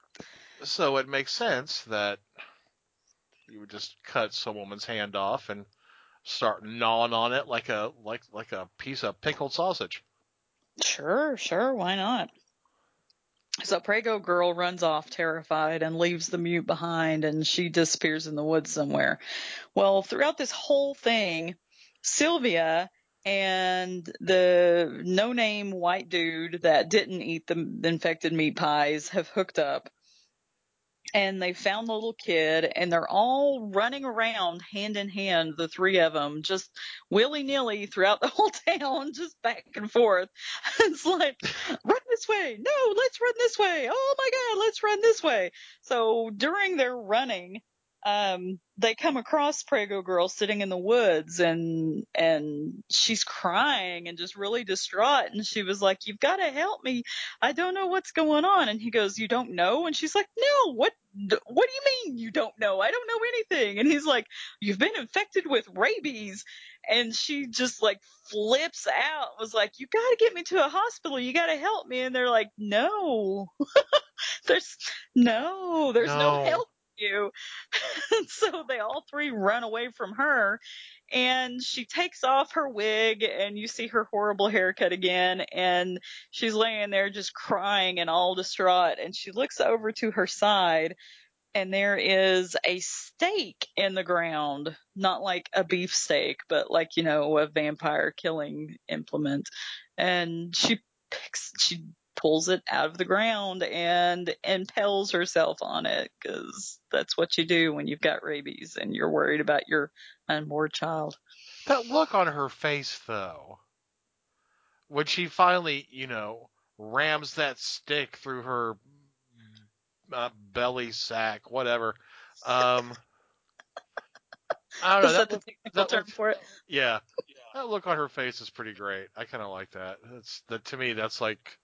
Speaker 4: So it makes sense that you would just cut some woman's hand off and start gnawing on it like a like like a piece of pickled sausage.
Speaker 1: Sure, sure, why not? So Prego girl runs off terrified and leaves the mute behind and she disappears in the woods somewhere. Well, throughout this whole thing, Sylvia and the no name white dude that didn't eat the infected meat pies have hooked up and they found the little kid and they're all running around hand in hand, the three of them, just willy nilly throughout the *laughs* whole town, just back and forth. *laughs* It's like, run this way. No, let's run this way. Oh my God, let's run this way. So during their running, um, they come across Prego girl sitting in the woods and, and she's crying and just really distraught. And she was like, you've got to help me. I don't know what's going on. And he goes, you don't know? And she's like, no, what, what do you mean you don't know? I don't know anything. And he's like, you've been infected with rabies. And she just like flips out, was like, you gotta get me to a hospital. You gotta help me. And they're like, no, *laughs* there's no, there's no,
Speaker 4: No.
Speaker 1: help you. *laughs* so they all three run away from her and she takes off her wig and you see her horrible haircut again and she's laying there just crying and all distraught and she looks over to her side and there is a stake in the ground not like a beef steak but like you know a vampire killing implement and she picks she pulls it out of the ground and impales herself on it because that's what you do when you've got rabies and you're worried about your unborn child
Speaker 4: That look on her face, though, when she finally, you know, rams that stick through her uh, belly sack, whatever. Um, I don't know.
Speaker 1: is that,
Speaker 4: look-
Speaker 1: technical
Speaker 4: that
Speaker 1: term
Speaker 4: look-
Speaker 1: for it
Speaker 4: yeah, that look on her face is pretty great. I kind of like that. That's that to me. That's like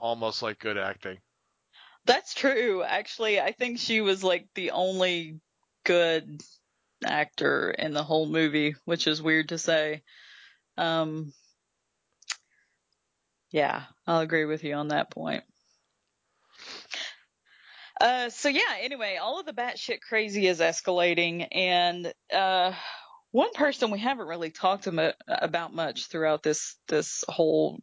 Speaker 4: almost like good acting.
Speaker 1: That's true. Actually, I think she was like the only good actor in the whole movie, which is weird to say. Um, yeah, I'll agree with you on that point. Uh, so yeah, anyway, all of the batshit crazy is escalating and, uh, one person we haven't really talked about much throughout this, this whole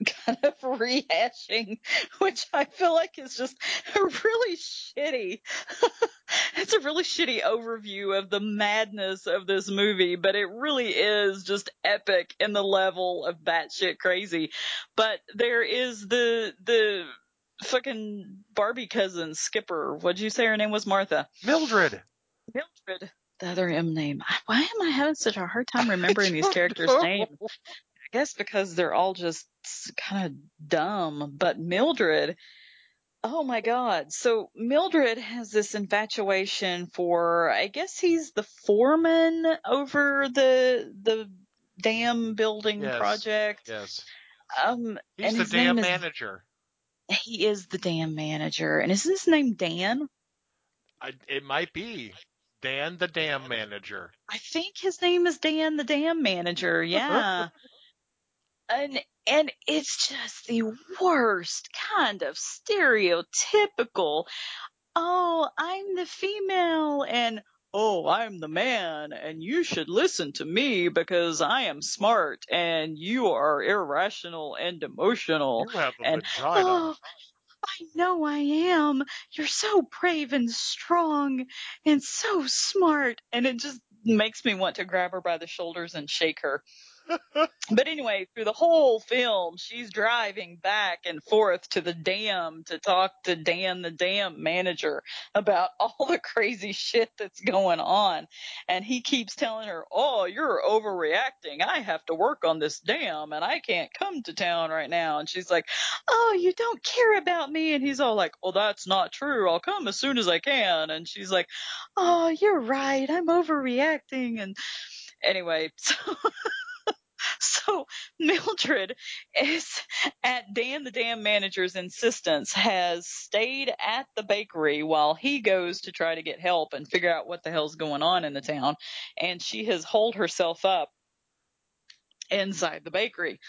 Speaker 1: *laughs* kind of rehashing, which I feel like is just really shitty. *laughs* it's a really shitty overview of the madness of this movie, but it really is just epic in the level of batshit crazy. But there is the, the fucking Barbie cousin, Skipper. What'd you say her name was? Martha.
Speaker 4: Mildred.
Speaker 1: Mildred. The other M name. Why am I having such a hard time *laughs* remembering these characters' names? Guess because they're all just kind of dumb. But Mildred, oh my God. So Mildred has this infatuation for, I guess he's the foreman over the, the dam building
Speaker 4: Yes.
Speaker 1: project.
Speaker 4: Yes.
Speaker 1: Um,
Speaker 4: He's the
Speaker 1: dam is,
Speaker 4: manager.
Speaker 1: he is the dam manager. And is his name Dan?
Speaker 4: I, it might be Dan the dam manager.
Speaker 1: I think his name is Dan the dam manager. *laughs* Yeah. And and it's just the worst kind of stereotypical oh i'm the female and oh i'm the man and you should listen to me because i am smart and you are irrational and emotional
Speaker 4: You have a
Speaker 1: and
Speaker 4: vagina.
Speaker 1: oh I know I am. You're so brave and strong and so smart. And it just makes me want to grab her by the shoulders and shake her. But anyway, through the whole film, she's driving back and forth to the dam to talk to Dan, the dam manager, about *laughs* all the crazy shit that's going on. And he keeps telling her, Oh, you're overreacting. I have to work on this dam and I can't come to town right now. And she's like, Oh, you don't care about me. And he's all like, Well, that's not true. I'll come as soon as I can. And she's like, Oh, you're right. I'm overreacting. And anyway, *laughs* so *laughs* so Mildred is at Dan the Dam manager's insistence has stayed at the bakery while he goes to try to get help and figure out what the hell's going on in the town. And she has holed herself up inside the bakery.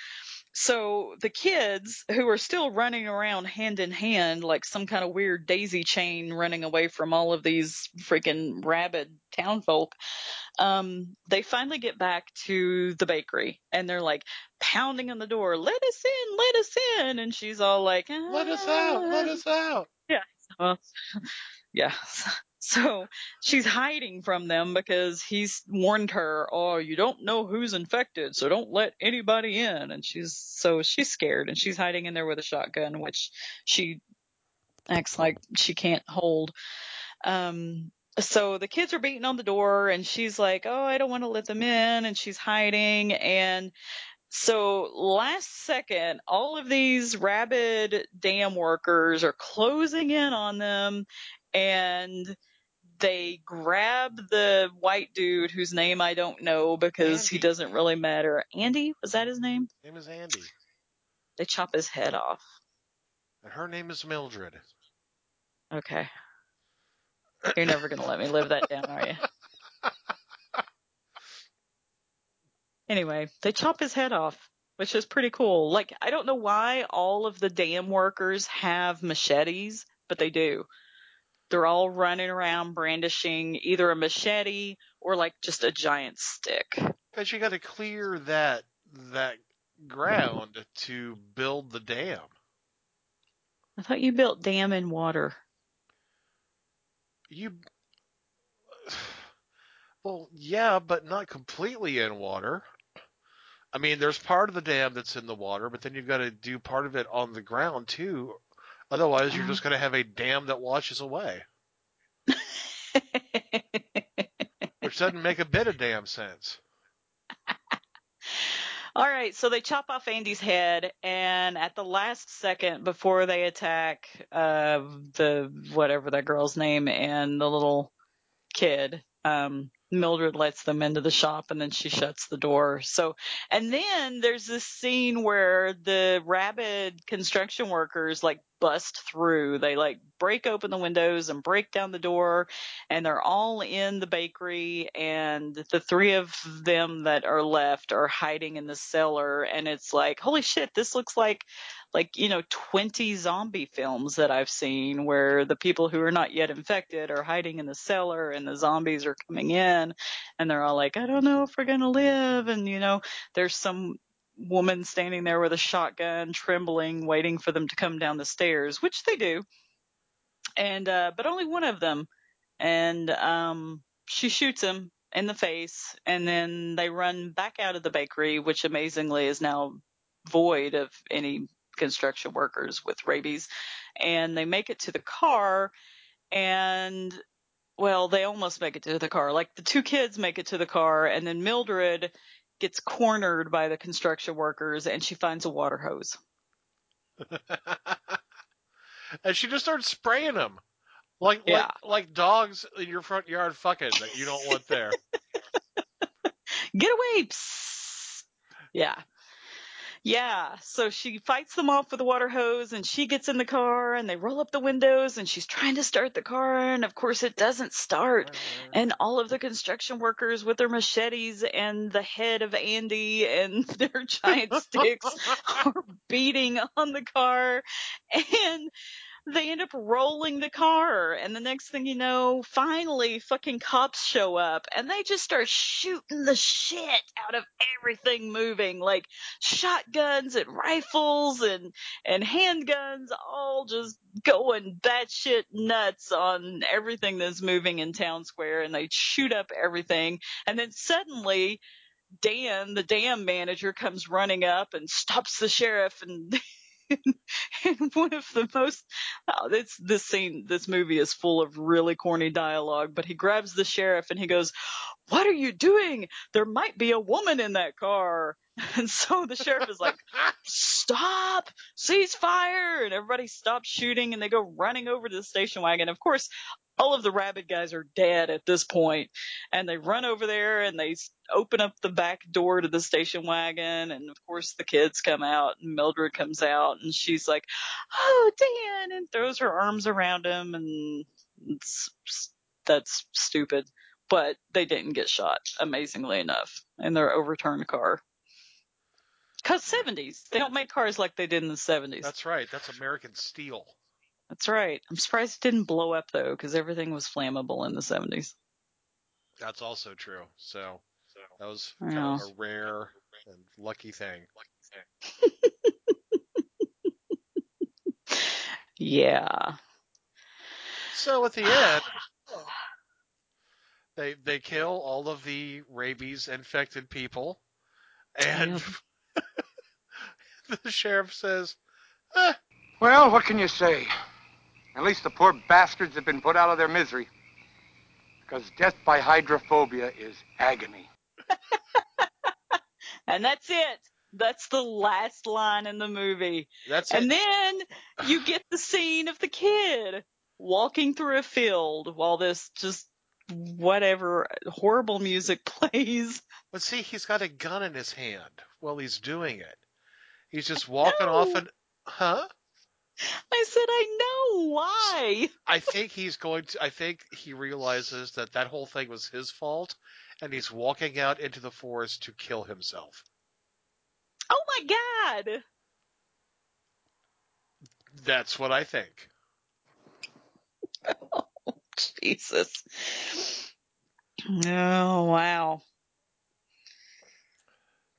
Speaker 1: So the kids who are still running around hand in hand like some kind of weird daisy chain running away from all of these freaking rabid townfolk um, they finally get back to the bakery and they're like pounding on the door, let us in, let us in. And she's all like,
Speaker 4: Let us out. Let
Speaker 1: "Ah."
Speaker 4: us out.
Speaker 1: Yeah. So, *laughs* yeah. So she's hiding from them because he's warned her, oh, you don't know who's infected, so don't let anybody in. And she's, so she's scared and she's hiding in there with a shotgun, which she acts like she can't hold. Um, so the kids are beating on the door and she's like, Oh, I don't want to let them in. And she's hiding. And so last second, all of these rabid dam workers are closing in on them and they grab the white dude whose name I don't know because he doesn't really matter. Andy? Was that his name?
Speaker 4: His Name is Andy.
Speaker 1: They chop his head off.
Speaker 4: And her name is Mildred.
Speaker 1: Okay. You're never going to let me live that down, are you? *laughs* Anyway, they chop his head off, which is pretty cool. Like, I don't know why all of the dam workers have machetes, but they do. They're all running around brandishing either a machete or like just a giant stick.
Speaker 4: Because you got to clear that that ground to build the dam.
Speaker 1: I thought you built dam in water.
Speaker 4: You. *sighs* Well, yeah, but not completely in water. I mean, there's part of the dam that's in the water, but then you've got to do part of it on the ground too. Otherwise, you're just going to have a dam that washes away. *laughs* Which doesn't make a bit of damn sense. *laughs*
Speaker 1: All right, so they chop off Andy's head, and at the last second before they attack uh, the whatever that girl's name and the little kid, um, Mildred lets them into the shop, and then she shuts the door. So, and then there's this scene where the rabid construction workers like bust through. They like break open the windows and break down the door, and they're all in the bakery. And the three of them that are left are hiding in the cellar. And it's like, holy shit, this looks like like you know 20 zombie films that I've seen where the people who are not yet infected are hiding in the cellar and the zombies are coming in and they're all like I don't know if we're going to live and you know there's some woman standing there with a shotgun trembling waiting for them to come down the stairs which they do and uh but only one of them and um she shoots him in the face and then they run back out of the bakery which amazingly is now void of any construction workers with rabies and they make it to the car and well they almost make it to the car like the two kids make it to the car and then Mildred gets cornered by the construction workers and she finds a water hose. *laughs*
Speaker 4: and she just starts spraying them. Like,
Speaker 1: Yeah.
Speaker 4: like like dogs in your front yard fucking that you don't want there. *laughs*
Speaker 1: Get away! Psst. Yeah. Yeah, so she fights them off with a water hose and she gets in the car and they roll up the windows and she's trying to start the car and of course it doesn't start. Uh-huh. And all of the construction workers with their machetes and the head of Andy and *laughs* their giant sticks *laughs* are beating on the car and they end up rolling the car and the next thing you know finally fucking cops show up and they just start shooting the shit out of everything moving like shotguns and rifles and and handguns all just going batshit nuts on everything that's moving in town square and they shoot up everything and then suddenly Dan, the dam manager, comes running up and stops the sheriff and *laughs* and *laughs* one of the most oh, this this scene this movie is full of really corny dialogue but he grabs the sheriff and he goes what are you doing? There might be a woman in that car. *laughs* And so the sheriff is like stop! Cease fire and everybody stops shooting and they go running over to the station wagon. Of course all of the rabid guys are dead at this point and they run over there and they open up the back door to the station wagon and of course the kids come out and mildred comes out and she's like oh dan and throws her arms around him and that's stupid but they didn't get shot amazingly enough in their overturned car because 70s they don't make cars like they did in the 70s
Speaker 4: That's right. That's American steel.
Speaker 1: That's right i'm surprised it didn't blow up though because everything was flammable in the 70s
Speaker 4: That's also true. So that was kind of a rare and lucky thing. *laughs*
Speaker 1: yeah
Speaker 4: So at the end, they they kill all of the rabies infected people, and *laughs* the sheriff says, eh.
Speaker 26: Well, what can you say? At least the poor bastards have been put out of their misery. Because death by hydrophobia is agony. *laughs*
Speaker 1: and that's it that's the last line in the movie
Speaker 4: That's
Speaker 1: and
Speaker 4: it.
Speaker 1: then you get the scene of the kid walking through a field while this just whatever horrible music *laughs* plays
Speaker 4: But see, he's got a gun in his hand while he's doing it. He's just walking off and, huh?
Speaker 1: I said, I know why.
Speaker 4: I think he's going to. I think he realizes that that whole thing was his fault, and he's walking out into the forest to kill himself.
Speaker 1: Oh my god.
Speaker 4: That's what I think. *laughs*
Speaker 1: Oh, Jesus. Oh wow.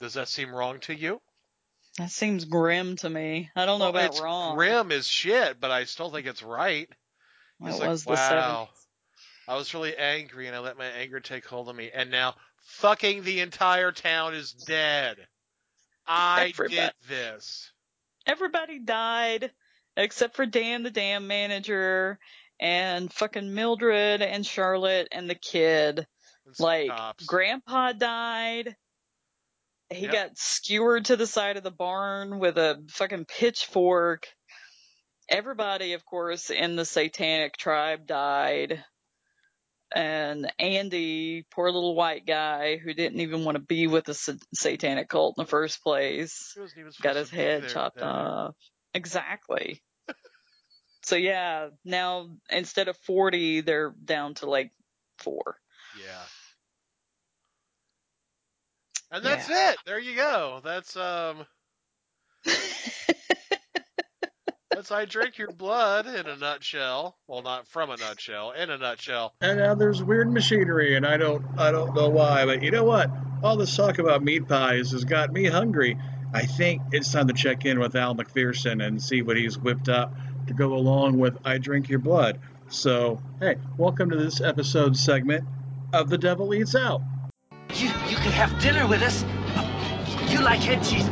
Speaker 4: Does that seem wrong to you?
Speaker 1: That seems grim to me. I don't know
Speaker 4: Well,
Speaker 1: about
Speaker 4: it's
Speaker 1: wrong.
Speaker 4: grim as shit, but I still think it's right.
Speaker 1: It
Speaker 4: He's like,
Speaker 1: was the
Speaker 4: wow. I was really angry, and I let my anger take hold of me, and now fucking the entire town is dead. I
Speaker 1: Everybody.
Speaker 4: did this.
Speaker 1: Everybody died except for Dan, the dam manager, and fucking Mildred and Charlotte and the kid. Like, Grandpa died. He
Speaker 4: Yep.
Speaker 1: got skewered to the side of the barn with a fucking pitchfork. Everybody, of course, in the satanic tribe died. And Andy, poor little white guy who didn't even want to be with the sa- satanic cult in the first place,
Speaker 4: He wasn't even
Speaker 1: got his head chopped off. Exactly. *laughs* so yeah, now instead of 40, they're down to like four.
Speaker 4: Yeah. And that's it. There you go. That's um. *laughs* that's I drink your blood in a nutshell. Well, not from a nutshell. In a nutshell.
Speaker 27: And now there's weird machinery, and I don't, I don't know why, but you know what? All this talk about meat pies has got me hungry. I think it's time to check in with Al McPherson and see what he's whipped up to go along with "I Drink Your Blood." So, hey, welcome to this episode segment of The Devil Eats Out.
Speaker 28: You, you can have dinner with us. You like head cheese.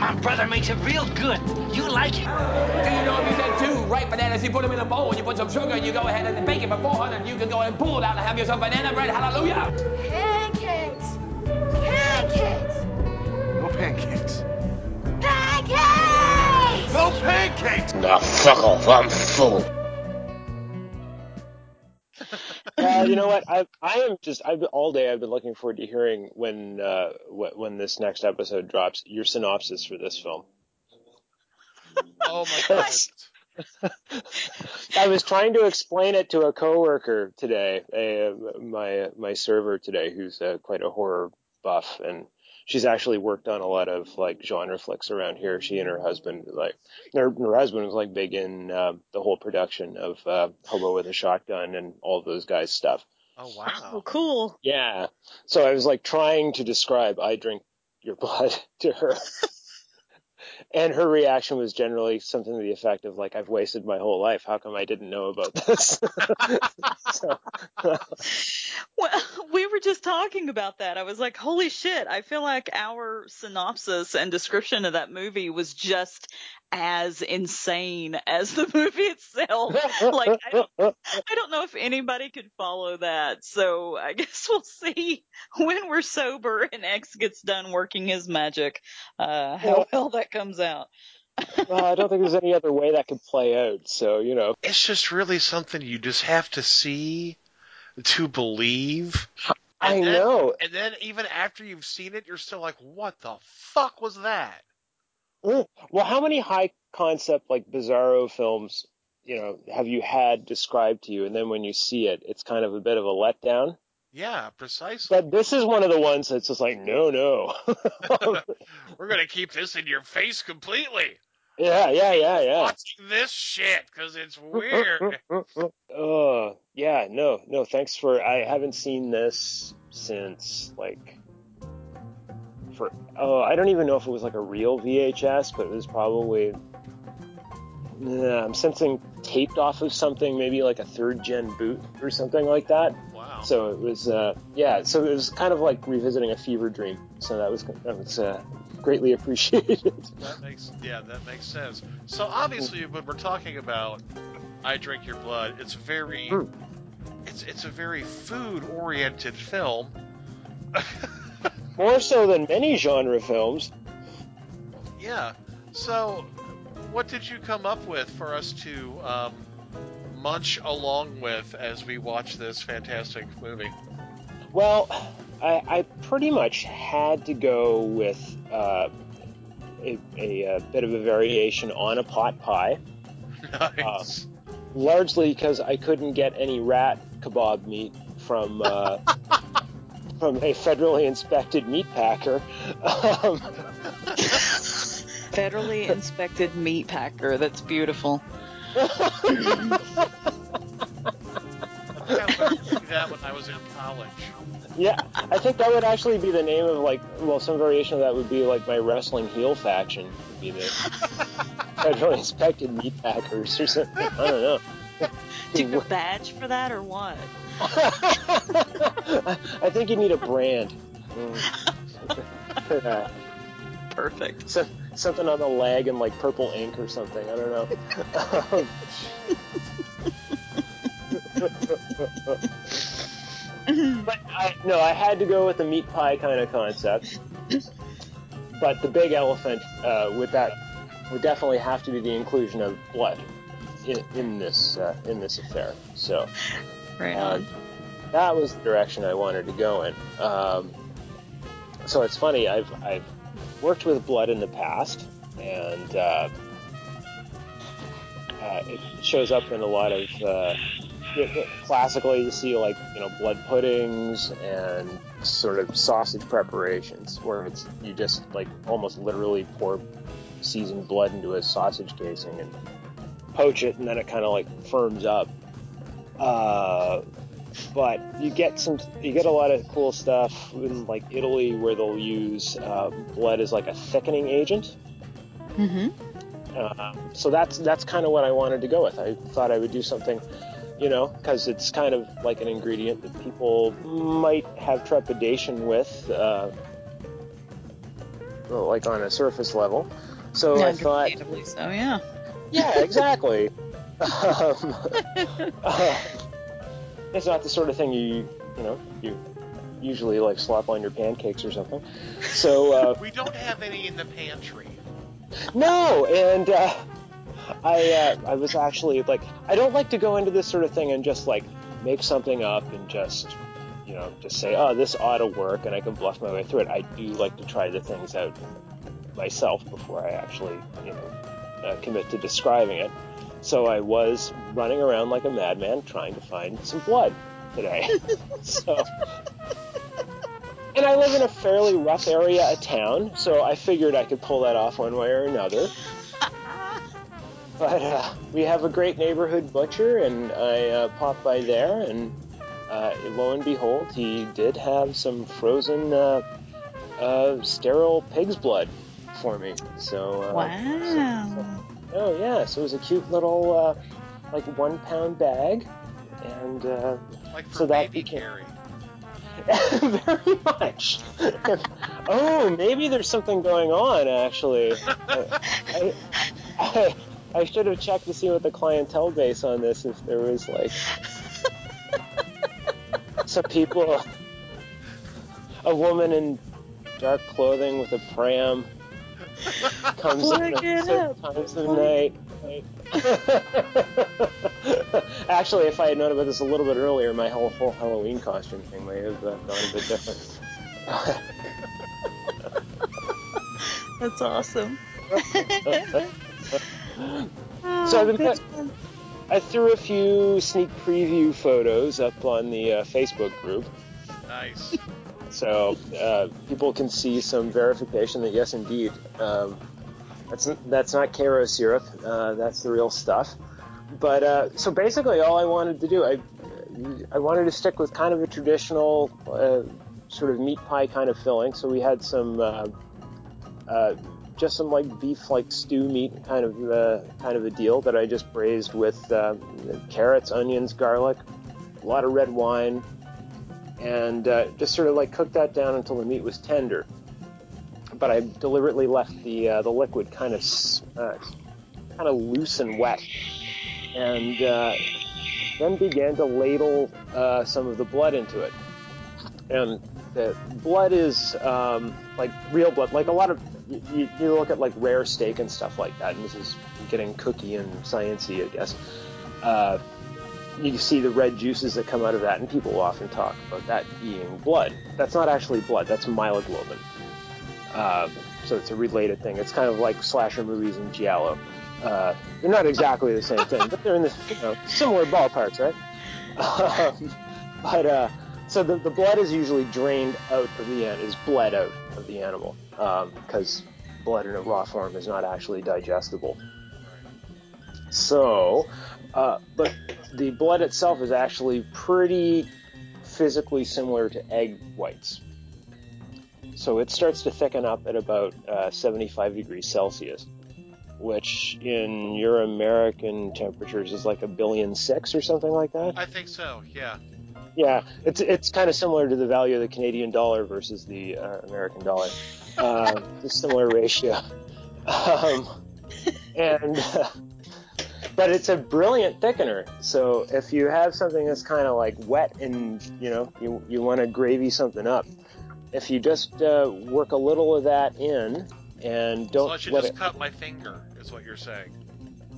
Speaker 28: My brother makes it real good. You like it.
Speaker 29: And you know, if you said two ripe bananas, you put them in a bowl and you put some sugar and you go ahead and bake it for 400. You can go and pull it out and have yourself banana bread. Hallelujah.
Speaker 14: Pancakes! Pancakes! Pancakes!
Speaker 4: No pancakes.
Speaker 14: Pancakes!
Speaker 4: No pancakes!
Speaker 28: Now fuck off, I'm full.
Speaker 30: Uh, you know what? I I am just I've been, all day I've been looking forward to hearing when uh wh- when this next episode drops your synopsis for this film.
Speaker 4: Oh my *laughs* god.
Speaker 30: I was trying to explain it to a coworker today, uh, my my server today, who's uh, quite a horror buff, and she's actually worked on a lot of like genre flicks around here. She and her husband, like her, her husband was like big in uh, the whole production of uh, Hobo with a Shotgun and all those guys' stuff.
Speaker 4: Oh wow.
Speaker 1: Oh, cool.
Speaker 30: Yeah, so I was like trying to describe "I drink your blood" *laughs* to her. And her reaction was generally something to the effect of like, "I've wasted my whole life. How come I didn't know about this?" *laughs* *laughs*
Speaker 1: Well, we were just talking about that. I was like, holy shit. I feel like our synopsis and description of that movie was just as insane as the *laughs* movie itself. like, I don't, I don't know if anybody could follow that. So I *laughs* guess we'll see when we're sober and X gets done working his magic, uh, how well that comes out.
Speaker 30: well, I don't think there's any other way that could play out. So you know,
Speaker 4: It's just really something you just have to see to believe.
Speaker 30: I
Speaker 4: then-
Speaker 30: know.
Speaker 4: And then even after you've seen it, you're still like, what the fuck was that?
Speaker 30: Mm. Well, how many high concept like bizarro films, you know, have you had described to you, and then when you see it, it's kind of a bit of a letdown.
Speaker 4: Yeah, precisely.
Speaker 30: But this is one of the ones that's just like, no, no. *laughs*
Speaker 4: We're gonna keep this in your face completely.
Speaker 30: yeah, yeah, yeah, yeah.
Speaker 4: Watching this shit because it's weird.
Speaker 30: Oh, *laughs* yeah, no, no, thanks for, I haven't seen this since, like, for, oh, I don't even know if it was like a real VHS, but it was probably, yeah, I'm sensing taped off of something, maybe like a third gen boot or something like that.
Speaker 4: Wow.
Speaker 30: So it was, uh, yeah, so it was kind of like revisiting a fever dream. So that was, that was, uh, greatly *laughs* appreciated.
Speaker 4: That makes yeah, that makes sense. So obviously, when we're talking about "I Drink Your Blood," it's very
Speaker 30: Hmm.
Speaker 4: it's it's a very food oriented film. *laughs*
Speaker 30: More so than many genre films.
Speaker 4: Yeah. So, what did you come up with for us to um, munch along with as we watch this fantastic movie?
Speaker 30: Well, I, I pretty much had to go with uh, a, a, uh bit of a variation on a pot pie, *laughs*
Speaker 4: Nice.
Speaker 30: largely because I couldn't get any rat kebab meat from uh, *laughs* from a federally inspected meat packer. Um,
Speaker 1: Federally inspected meat packer. That's beautiful.
Speaker 4: I learned to do that when I was in college.
Speaker 30: yeah, I think that would actually be the name of like, well, some variation of that would be like my wrestling heel faction would be the federally inspected meat packers or something. I don't know. *laughs*
Speaker 1: Do you have a badge for that or what? *laughs*
Speaker 30: I think you need a brand. *laughs* for that.
Speaker 1: Perfect.
Speaker 30: So, something on the leg and like purple ink or something. I don't know. *laughs* but I, no, I had to go with the meat pie kind of concept. But the big elephant uh, with that would definitely have to be the inclusion of blood in, in this uh, in this affair. So
Speaker 1: Right
Speaker 30: uh,
Speaker 1: on.
Speaker 30: that was the direction I wanted to go in. Um, so it's funny. I've I've worked with blood in the past, and uh, uh, it shows up in a lot of. Uh, classically, you see like you know blood puddings and sort of sausage preparations, where it's you just like almost literally pour seasoned blood into a sausage casing and poach it, and then it kind of like firms up. Uh, but you get some, you get a lot of cool stuff in like Italy where they'll use uh, blood as like a thickening agent.
Speaker 1: Mm-hmm.
Speaker 30: Uh, so that's that's kind of what I wanted to go with. I thought I would do something, you know, because it's kind of like an ingredient that people might have trepidation with, uh, well, like on a surface level. So I thought,
Speaker 1: so, yeah.
Speaker 30: yeah, exactly. Um, *laughs* uh, it's not the sort of thing you you know you usually like slop on your pancakes or something. So uh,
Speaker 4: We don't have any in the pantry.
Speaker 30: no, and uh, I uh, I was actually like I don't like to go into this sort of thing and just like make something up and just you know just say oh this ought to work and I can bluff my way through it. I do like to try the things out myself before I actually you know uh, commit to describing it. So I was running around like a madman trying to find some blood today. *laughs* so. And I live in a fairly rough area of town, so I figured I could pull that off one way or another. *laughs* But uh, we have a great neighborhood butcher, and I uh, popped by there, and uh, lo and behold, he did have some frozen, uh, uh, sterile pig's blood for me. So, uh,
Speaker 1: Wow.
Speaker 30: Oh yeah, so it was a cute little, uh, like one pound bag, and uh,
Speaker 4: Like
Speaker 30: so that became
Speaker 4: carry. *laughs*
Speaker 30: very much. *laughs* oh, maybe there's something going on. Actually, *laughs* I, I, I should have checked to see what the clientele base on this. If there was like some people, a woman in dark clothing with a pram *laughs* comes in at
Speaker 1: it
Speaker 30: certain
Speaker 1: up.
Speaker 30: times of night. *laughs* Actually, if I had known about this a little bit earlier, my whole whole Halloween costume thing may have uh, gone a bit different. *laughs*
Speaker 1: That's awesome.
Speaker 30: So I've been
Speaker 1: that's
Speaker 30: I threw a few sneak preview photos up on the uh, Facebook group,
Speaker 4: Nice.
Speaker 30: So uh, people can see some verification that yes, indeed, um, that's that's not Karo syrup. Uh, that's the real stuff. But uh, so basically, all I wanted to do, I I wanted to stick with kind of a traditional uh, sort of meat pie kind of filling. So we had some. Uh, uh, just some like beef like stew meat kind of uh, kind of a deal that I just braised with uh, carrots, onions, garlic, a lot of red wine, and uh, just sort of like cooked that down until the meat was tender. But I deliberately left the uh, the liquid kind of uh, kind of loose and wet, and uh, then began to ladle uh, some of the blood into it. And the blood is um, like real blood, like a lot of you, you look at like rare steak and stuff like that, and this is getting cookie and sciency, I guess. You see the red juices that come out of that, and people often talk about that being blood. That's not actually blood. That's myoglobin. Uh, so it's a related thing. It's kind of like slasher movies and giallo. Uh, they're not exactly the same thing, but they're in the you know, similar ballparks, right? Um, but uh, so the, the blood is usually drained out of the an- is bled out of the animal because blood in a raw form is not actually digestible. So, uh, but the blood itself is actually pretty physically similar to egg whites. So it starts to thicken up at about uh, 75 degrees Celsius, which in your American temperatures is like a billion six or something like that.
Speaker 4: I think so. Yeah.
Speaker 30: Yeah, it's it's kind of similar to the value of the Canadian dollar versus the uh, American dollar. *laughs* It's a similar ratio. Um, and uh, but it's a brilliant thickener. So if you have something that's kind of like wet and you know you you want to gravy something up, if you just uh, work a little of that in and don't so
Speaker 4: I should
Speaker 30: let
Speaker 4: just
Speaker 30: it
Speaker 4: cut my finger, is what you're saying.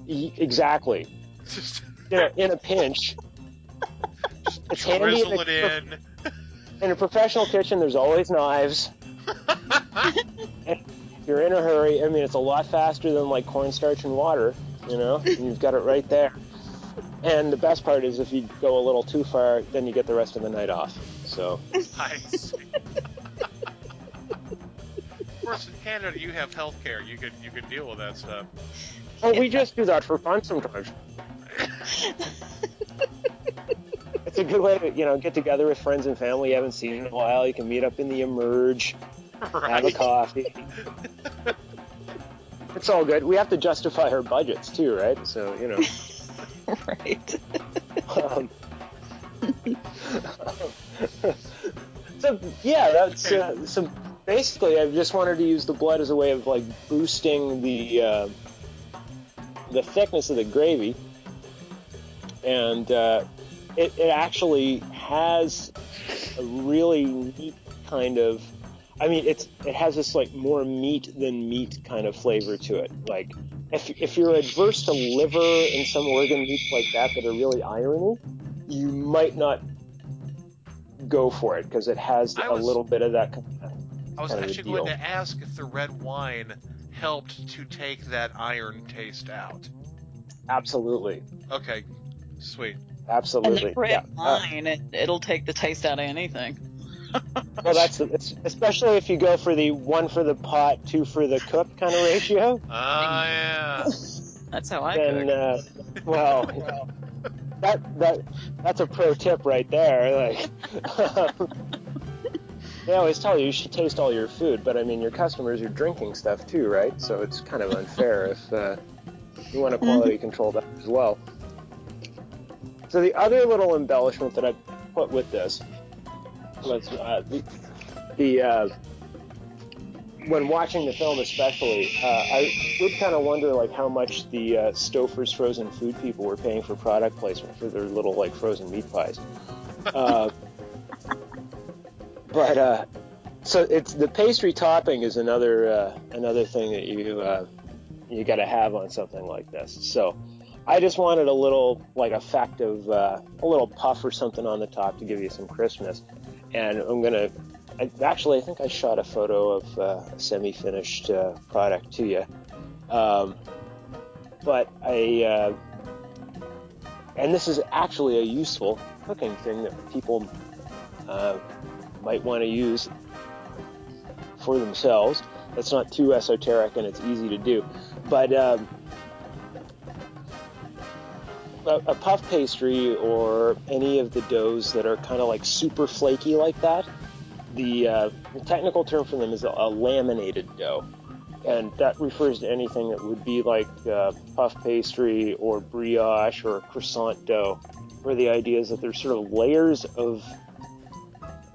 Speaker 30: y- exactly in a, in a pinch. It's handy in
Speaker 4: Drizzle
Speaker 30: a,
Speaker 4: it in.
Speaker 30: in a professional kitchen. There's always knives. *laughs* If you're in a hurry, I mean, it's a lot faster than like cornstarch and water, you know, you've got it right there. And the best part is if you go a little too far, then you get the rest of the night off. So,
Speaker 4: I see. of course, in Canada, you have health care. You can you can deal with that stuff.
Speaker 30: oh, we just do that for fun sometimes. *laughs* It's a good way to, you know, get together with friends and family you haven't seen in a while. You can meet up in the Emerge, have a coffee. *laughs* It's all good. We have to justify our budgets too, right? So, you know. *laughs*
Speaker 1: right.
Speaker 30: Um, so yeah, that's uh, so. Basically, I just wanted to use the blood as a way of like boosting the uh, the thickness of the gravy, and uh, it, it actually has a really neat kind of. I mean, it's it has this like more meat than meat kind of flavor to it. Like if if you're adverse to liver and some organ meats like that that are really irony, you might not go for it because it has
Speaker 4: I
Speaker 30: a
Speaker 4: was-
Speaker 30: little bit of that. Kind of,
Speaker 4: I was
Speaker 30: kind of a
Speaker 4: actually going
Speaker 30: deal.
Speaker 4: to ask if the red wine helped to take that iron taste out.
Speaker 30: Absolutely,
Speaker 4: Okay, sweet. Absolutely.
Speaker 1: And
Speaker 30: absolutely.
Speaker 1: that red
Speaker 30: yeah. Uh,
Speaker 1: wine, it, it'll take the taste out of anything.
Speaker 30: Well, that's it's, especially if you go for the one for the pot, two for the cook kind of ratio.
Speaker 4: Ah, *laughs* yeah.
Speaker 1: That's how I
Speaker 30: then,
Speaker 1: cook.
Speaker 30: uh, well, that that that's a pro tip right there. Like, *laughs* they always tell you you should taste all your food, but I mean your customers are drinking stuff too, right? So it's kind of unfair if uh, you want to quality control that as well. So the other little embellishment that I put with this uh, the, the uh, when watching the film, especially, uh, I did kind of wonder like how much the uh, Stouffer's frozen food people were paying for product placement for their little like frozen meat pies. *laughs* Uh, but uh, so it's the pastry topping is another uh, another thing that you uh, you got to have on something like this. So I just wanted a little like effect of uh, a little puff or something on the top to give you some crispness. And I'm gonna I, actually I think I shot a photo of uh, a semi-finished uh, product to you. Um, but I uh, and this is actually a useful cooking thing that people uh, might want to use for themselves. That's not too esoteric and it's easy to do. But um, a, puff pastry or any of the doughs that are kind of like super flaky like that, the, uh, technical term for them is a, a laminated dough. And that refers to anything that would be like uh, puff pastry or brioche or croissant dough, where the idea is that there's sort of layers of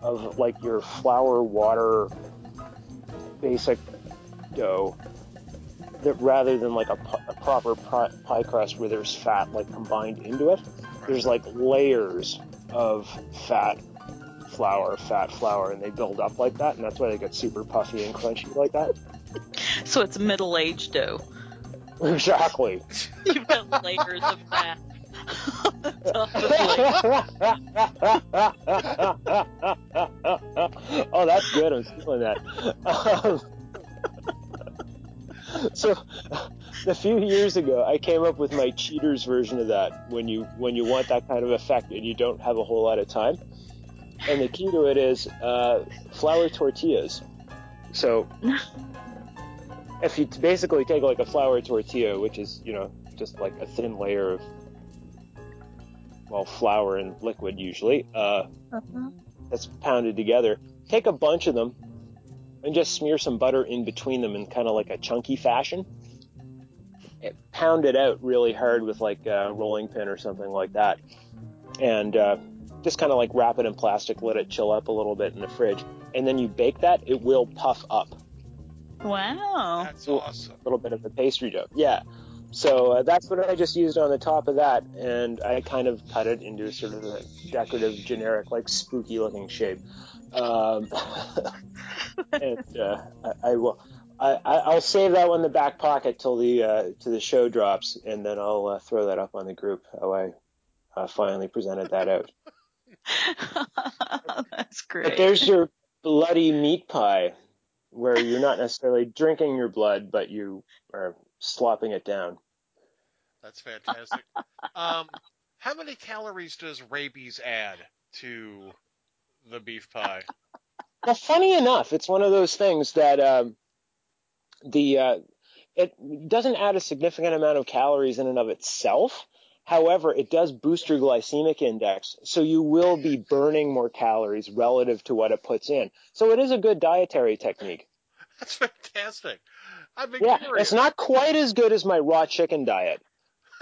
Speaker 30: of like your flour, water, basic dough that rather than like a, a proper pi- pie crust where there's fat like combined into it, there's like layers of fat flour, fat flour, and they build up like that, and that's why they get super puffy and crunchy like that.
Speaker 1: So it's middle aged dough. *laughs*
Speaker 30: Exactly. *laughs*
Speaker 1: You've got layers of fat. on the top *laughs*
Speaker 30: oh, that's good. I'm stealing that. Um, *laughs* so, a few years ago, I came up with my cheaters version of that. When you when you want that kind of effect and you don't have a whole lot of time, and the key to it is uh, flour tortillas. So, if you t- basically take like a flour tortilla, which is you know just like a thin layer of well flour and liquid usually, uh, that's pounded together. Take a bunch of them and just smear some butter in between them in kind of like a chunky fashion. And pound it out really hard with like a rolling pin or something like that. And uh, just kind of like wrap it in plastic, let it chill up a little bit in the fridge. And then you bake that, it will puff up.
Speaker 1: Wow.
Speaker 4: That's awesome.
Speaker 30: A little bit of the pastry dough. Yeah. So uh, that's what I just used on the top of that, and I kind of cut it into sort of a decorative, generic, like spooky looking shape. Um, *laughs* and uh, I, I will, I, I- I'll save that one in the back pocket till the uh, to the show drops, and then I'll uh, throw that up on the group. How I uh, finally presented that out. *laughs* *laughs*
Speaker 1: That's great.
Speaker 30: But there's your bloody meat pie, where you're not necessarily drinking your blood, but you are slopping it down.
Speaker 4: That's fantastic. um, how many calories does rabies add to the beef pie?
Speaker 30: Well, funny enough, it's one of those things that um, the uh, it doesn't add a significant amount of calories in and of itself. However, it does boost your glycemic index, so you will be burning more calories relative to what it puts in. So it is a good dietary technique.
Speaker 4: That's fantastic. I've been
Speaker 30: Yeah,
Speaker 4: curious.
Speaker 30: it's not quite as good as my raw chicken diet. *laughs*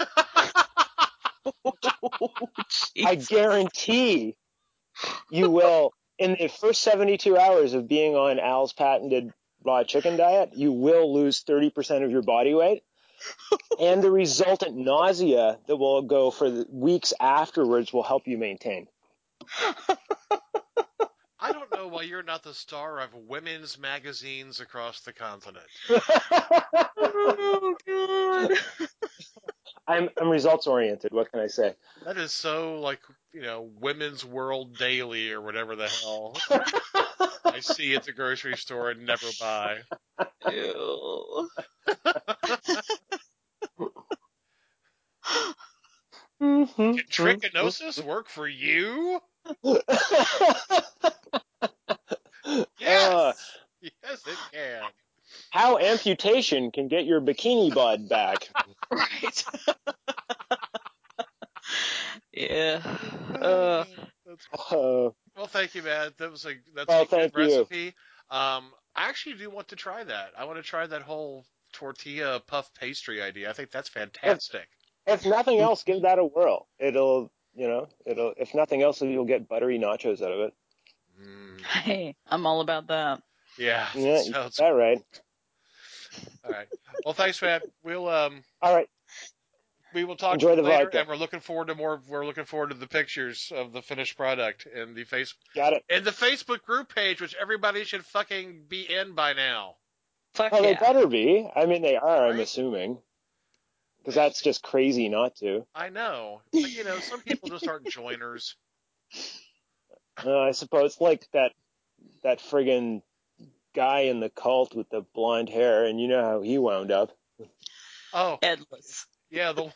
Speaker 30: I guarantee you will, in the first 72 hours of being on Al's patented raw chicken diet, you will lose 30% of your body weight. *laughs* and the resultant nausea that will go for the weeks afterwards will help you maintain. *laughs*
Speaker 4: I don't know why you're not the star of women's magazines across the continent. *laughs*
Speaker 1: Oh god.
Speaker 30: I'm I'm results oriented. What can I say?
Speaker 4: That is so like you know Women's World Daily or whatever the hell. *laughs* I see at the grocery store and never buy.
Speaker 1: Ew.
Speaker 30: Mm-hmm.
Speaker 4: Can trichinosis work for you? *laughs* Yes.
Speaker 30: Uh,
Speaker 4: yes, it can.
Speaker 30: how amputation can get your bikini bod back? *laughs*
Speaker 1: Right. Yeah. Uh,
Speaker 30: Uh,
Speaker 4: Well, thank you, man. That was a that's
Speaker 30: Well,
Speaker 4: a good
Speaker 30: thank you.
Speaker 4: recipe. Um, I actually do want to try that. I want to try that whole tortilla puff pastry idea. I think that's fantastic.
Speaker 30: if nothing else, give that a whirl. It'll, you know, it'll. If nothing else, you'll get buttery nachos out of it. *laughs*
Speaker 1: hey, I'm all about that.
Speaker 4: Yeah.
Speaker 30: Yeah,
Speaker 4: sounds-
Speaker 30: is that right?
Speaker 4: all right. Well, thanks, man. We'll um
Speaker 30: All right.
Speaker 4: We will talk
Speaker 30: Enjoy
Speaker 4: to you
Speaker 30: the
Speaker 4: later,
Speaker 30: vodka.
Speaker 4: and we're looking forward to more. We're looking forward to the pictures of the finished product in the face
Speaker 30: Got it.
Speaker 4: in the Facebook group page, which everybody should fucking be in by now.
Speaker 1: Fuck
Speaker 30: Oh, they better be. I mean, they are. I'm assuming. Because that's just crazy not to.
Speaker 4: I know, but you know, some people just aren't joiners. *laughs* *laughs*
Speaker 30: Uh, I suppose like that that friggin' guy in the cult with the blonde hair, and you know how he wound up.
Speaker 4: Oh,
Speaker 1: Headless.
Speaker 4: Yeah, the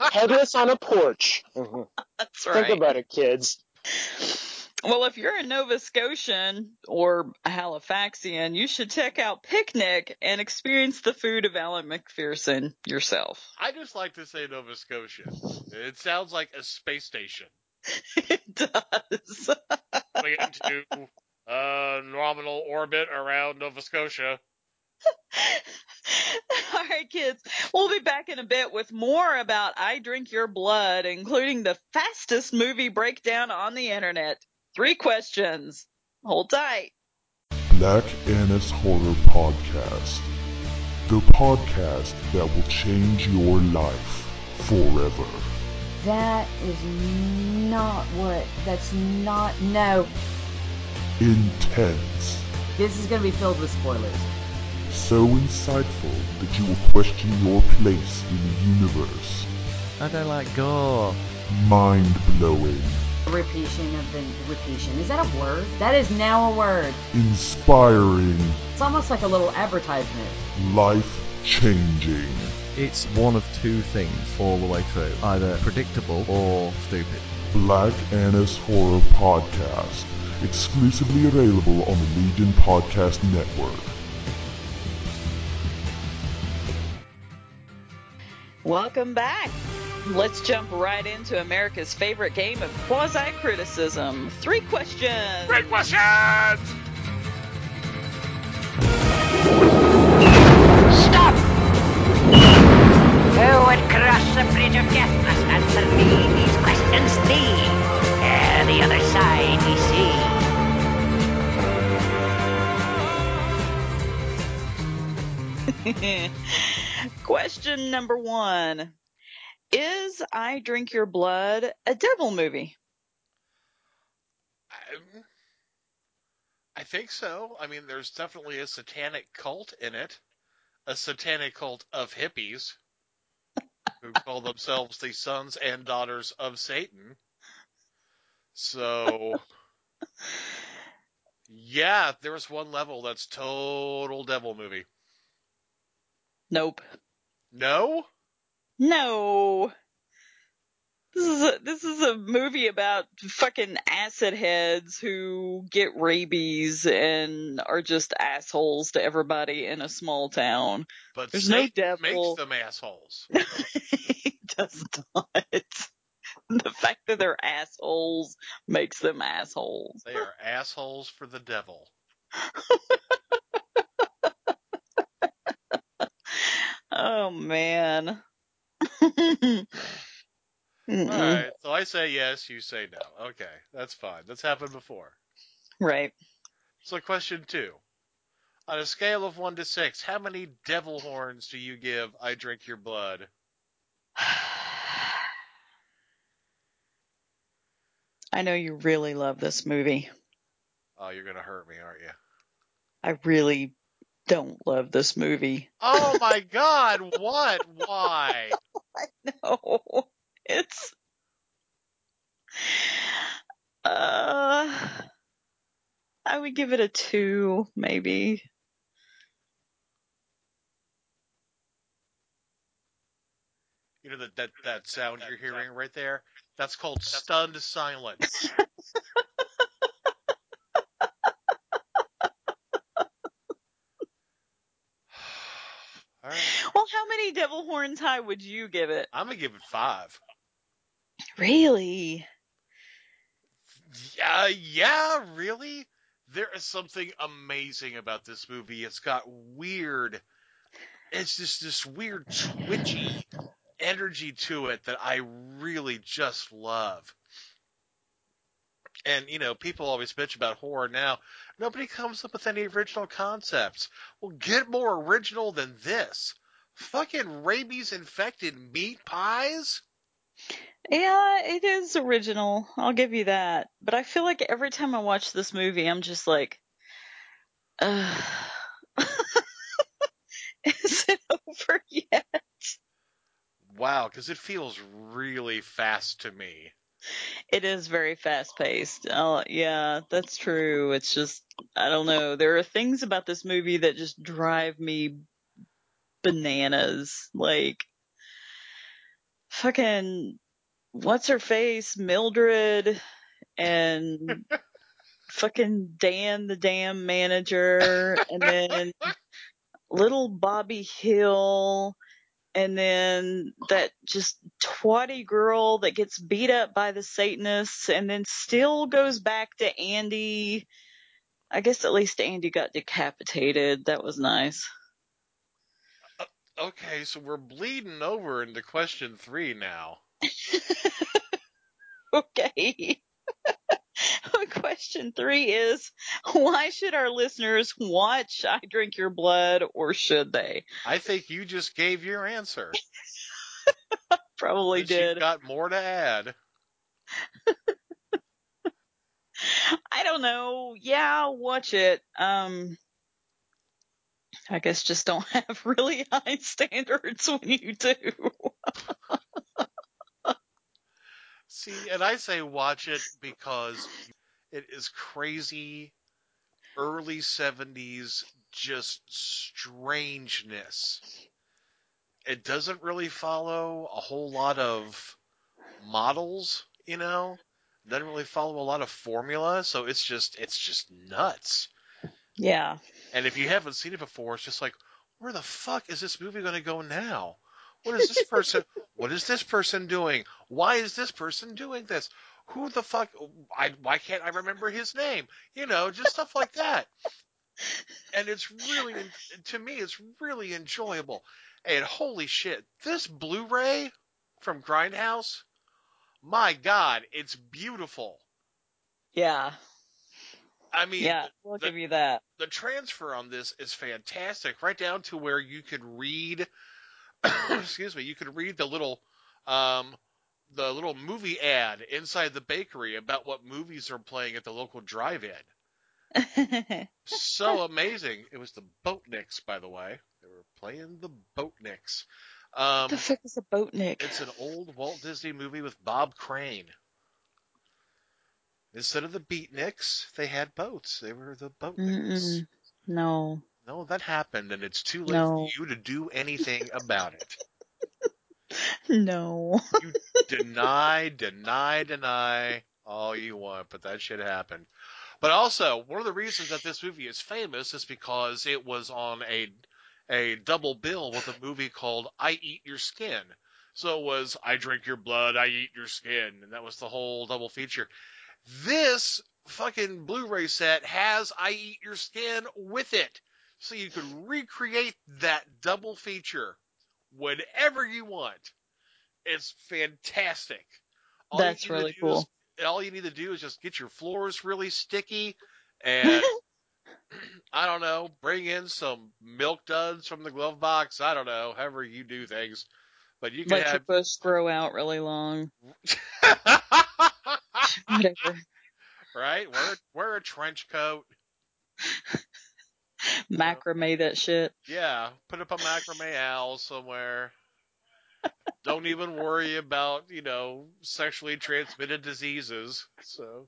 Speaker 4: *laughs*
Speaker 30: Headless on a porch. Mhm.
Speaker 1: That's right.
Speaker 30: Think about it, kids.
Speaker 1: Well, if you're a Nova Scotian or a Halifaxian, you should check out Picnic and experience the food of Alan McPherson yourself.
Speaker 4: I just like to say Nova Scotia. It sounds like a space station. *laughs*
Speaker 1: it does.
Speaker 4: Going into uh, nominal orbit around Nova Scotia. *laughs*
Speaker 1: All right, kids. We'll be back in a bit with more about I Drink Your Blood, including the fastest movie breakdown on the internet. Three questions. Hold tight.
Speaker 15: Black Annis Horror Podcast. The podcast that will change your life forever.
Speaker 31: That is not what. That's not. No.
Speaker 15: Intense.
Speaker 31: This is going to be filled with spoilers.
Speaker 15: So insightful that you will question your place in the universe.
Speaker 18: I don't like gore.
Speaker 15: Mind blowing.
Speaker 31: Repetition of the repetition. Is that a word? That is now a word.
Speaker 15: Inspiring.
Speaker 31: It's almost like a little advertisement.
Speaker 15: Life changing.
Speaker 18: It's one of two things all the way through either predictable or stupid.
Speaker 15: Black Annis Horror Podcast. Exclusively available on the Legion Podcast Network.
Speaker 1: Welcome back. Let's jump right into America's favorite game of quasi criticism. Three questions.
Speaker 4: Great questions!
Speaker 28: Stop! Who would cross the bridge of death must answer me these questions three. Ere eh, the other side we see. *laughs*
Speaker 1: Question number one Is I Drink Your Blood a devil movie?
Speaker 4: I, I think so. I mean, there's definitely a satanic cult in it, a satanic cult of hippies *laughs* who call themselves the sons and daughters of Satan. So, yeah, there's one level that's total devil movie.
Speaker 1: Nope.
Speaker 4: No?
Speaker 1: No. This is a this is a movie about fucking acid heads who get rabies and are just assholes to everybody in a small town.
Speaker 4: But
Speaker 1: There's no devil.
Speaker 4: makes them assholes. *laughs*
Speaker 1: it does not. The fact that they're assholes makes them assholes.
Speaker 4: They are assholes for the devil. *laughs*
Speaker 1: Oh man. *laughs*
Speaker 4: All right, so I say yes, you say no. Okay, that's fine. That's happened before.
Speaker 1: Right.
Speaker 4: So, question two. On a scale of one to six, how many devil horns do you give I Drink Your Blood? *sighs*
Speaker 1: I know you really love this movie.
Speaker 4: Oh, you're gonna hurt me, aren't you?
Speaker 1: I really don't love this movie.
Speaker 4: Oh my *laughs* god, what? Why?
Speaker 1: No, it's uh, I would give it a two, maybe.
Speaker 4: You know that that that sound you're hearing right there? That's called *laughs* stunned silence. *laughs* All right.
Speaker 1: Well, how many devil horns high would you give it?
Speaker 4: I'm gonna give it five.
Speaker 1: Really?
Speaker 4: Yeah, yeah, really? There is something amazing about this movie. It's got weird, it's just this weird twitchy energy to it that I really just love. And, you know, people always bitch about horror now. Nobody comes up with any original concepts. Well, get more original than this. Fucking rabies infected meat pies?
Speaker 1: Yeah, it is original. I'll give you that. But I feel like every time I watch this movie, I'm just like, uh, *laughs* is it over yet?
Speaker 4: Wow, because it feels really fast to me.
Speaker 1: It is very fast paced. Uh, yeah, that's true. It's just, I don't know. There are things about this movie that just drive me bananas. Like, fucking, what's her face? Mildred and *laughs* fucking Dan, the damn manager, and then *laughs* little Bobby Hill, and then that just twatty girl that gets beat up by the Satanists and then still goes back to Andy. I guess at least Andy got decapitated. That was nice.
Speaker 4: Okay, so we're bleeding over into question three now. *laughs*
Speaker 1: Okay. *laughs* Question three is why should our listeners watch I Drink Your Blood or should they?
Speaker 4: I think you just gave your answer. *laughs*
Speaker 1: Probably did.
Speaker 4: Got more to add.
Speaker 1: I don't know. Yeah, watch it. Um, I guess just don't *laughs* have really high standards when you do.
Speaker 4: See, and I say watch it because it is crazy early 70s just strangeness. It doesn't really follow a whole lot of models, you know? Doesn't really follow a lot of formula, so it's just it's just nuts.
Speaker 1: Yeah.
Speaker 4: And if you haven't seen it before, it's just like, where the fuck is this movie going to go now? What is this person? *laughs* what is this person doing? Why is this person doing this? Who the fuck? I why can't I remember his name? You know, just stuff like that. And it's really, to me, it's really enjoyable. And holy shit, this Blu-ray from Grindhouse, my God, it's beautiful.
Speaker 1: Yeah.
Speaker 4: I mean,
Speaker 1: Yeah, we'll give you that.
Speaker 4: the transfer on this is fantastic, right down to where you could read, *coughs* excuse me, you could read the little, um, the little movie ad inside the bakery about what movies are playing at the local drive-in. so *laughs* amazing! It was the Boatniks, by the way. They were playing the Boatniks. Um,
Speaker 1: the fuck is a boatnik?
Speaker 4: it's an old Walt Disney movie with Bob Crane. Instead of the Beatniks, they had boats. They were the Boatniks.
Speaker 1: Mm-mm. No.
Speaker 4: No, that happened, and it's too late
Speaker 1: No.
Speaker 4: for you to do anything about it. *laughs*
Speaker 1: No.
Speaker 4: You deny, deny, deny all you want, but that shit happened. But also, one of the reasons that this movie is famous is because it was on a a double bill with a movie called I Eat Your Skin. So it was I Drink Your Blood, I Eat Your Skin, and that was the whole double feature. This fucking Blu-ray set has I Eat Your Skin with it. So you can recreate that double feature whenever you want. It's fantastic. All you
Speaker 1: That's
Speaker 4: need to
Speaker 1: really
Speaker 4: do
Speaker 1: cool.
Speaker 4: is- all you need to do is just get your floors really sticky and *laughs* *clears throat* I don't know, bring in some milk duds from the glove box. I don't know, however you do things. But you can
Speaker 1: Let your
Speaker 4: have
Speaker 1: bush grow out really long. *laughs* *laughs* Whatever.
Speaker 4: right? Wear wear a trench coat. *laughs*
Speaker 1: Macrame that shit.
Speaker 4: Yeah, put up a macrame owl somewhere. Don't even worry about, you know, sexually transmitted diseases. So,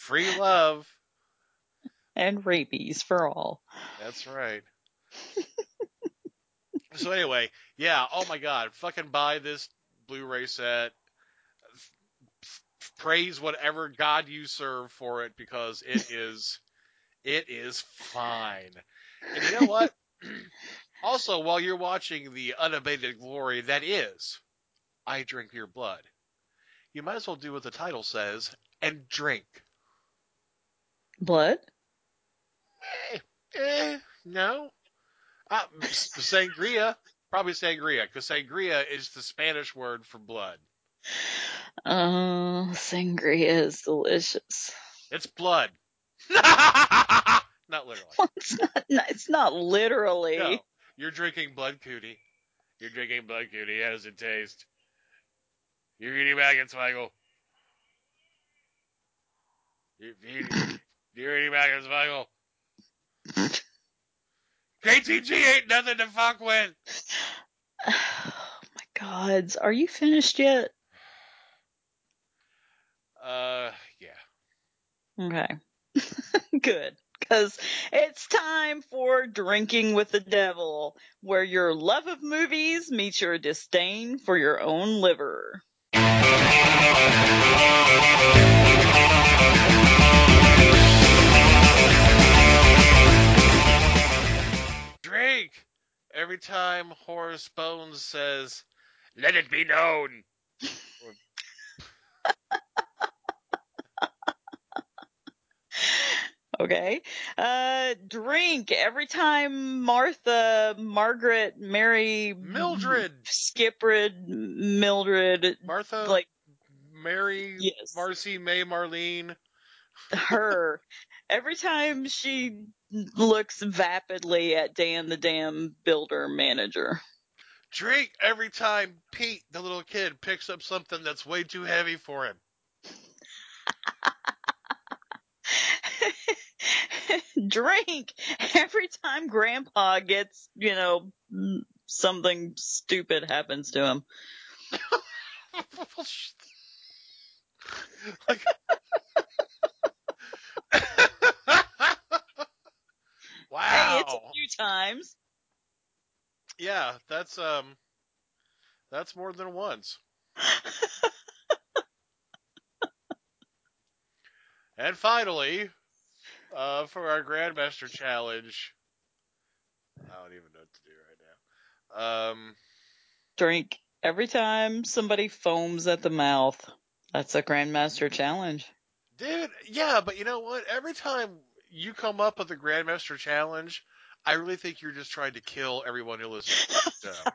Speaker 4: free love.
Speaker 1: And rabies for all.
Speaker 4: That's right. so anyway, yeah, oh my god, fucking buy this Blu-ray set. Praise whatever god you serve for it because it *laughs* is it is fine. And you know what? *clears throat* also, while you're watching the unabated glory that is I drink your blood, you might as well do what the title says and drink.
Speaker 1: Blood?
Speaker 4: Eh, eh no. Uh, sangria, probably sangria, because sangria is the Spanish word for blood. *laughs*
Speaker 1: Uh, sangria is delicious.
Speaker 4: It's blood. *laughs* Not literally. *laughs*
Speaker 1: it's not. It's not literally.
Speaker 4: No, you're drinking blood cootie. You're drinking blood cootie. How does it taste? You're eating maggots, Michael. You're, eating- you're eating maggots, Michael. *laughs* KTG ain't nothing to fuck with. *sighs*
Speaker 1: Oh my gods, are you finished yet?
Speaker 4: Uh, yeah.
Speaker 1: Okay. *laughs* Good. Because it's time for Drinking with the Devil, where your love of movies meets your disdain for your own liver.
Speaker 4: Drink! Every time Horace Bones says, let it be known. *laughs*
Speaker 1: Okay. Uh, drink every time Martha, Margaret, Mary,
Speaker 4: Mildred,
Speaker 1: Skiprid, Mildred,
Speaker 4: Martha,
Speaker 1: like
Speaker 4: Mary,
Speaker 1: Yes.
Speaker 4: Marcy, May, Marlene.
Speaker 1: her. Every time she looks vapidly at Dan the damn builder manager.
Speaker 4: Drink every time Pete, the little kid, picks up something that's way too heavy for him. *laughs* *laughs*
Speaker 1: Drink every time grandpa gets, you know, something stupid happens to him. *laughs*
Speaker 4: like, wow. *laughs*
Speaker 1: Hey, it's a few times.
Speaker 4: Yeah, that's um, that's more than once. and finally, uh, for our Grandmaster challenge, I don't even know what to do right now. Um,
Speaker 1: Drink every time somebody foams at the mouth. That's a Grandmaster challenge.
Speaker 4: dude, yeah, but you know what? Every time you come up with a Grandmaster challenge, I really think you're just trying to kill everyone who listens to the show. *laughs*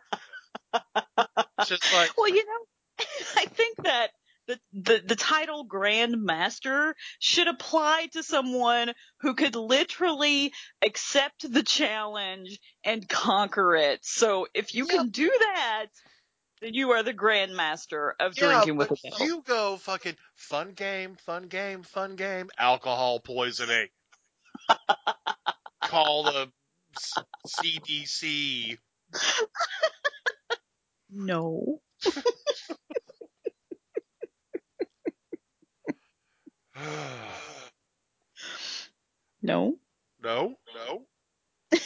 Speaker 4: It's just like,
Speaker 1: Well, you know, *laughs* I think that the, the, the title Grandmaster should apply to someone who could literally accept the challenge and conquer it. So if you can do that, then you are the Grandmaster of
Speaker 4: yeah,
Speaker 1: drinking with the devil.
Speaker 4: you go fucking fun game, fun game, fun game, alcohol poisoning. Call the CDC. *laughs*
Speaker 1: No. *laughs* *sighs* No.
Speaker 4: no, no. *laughs*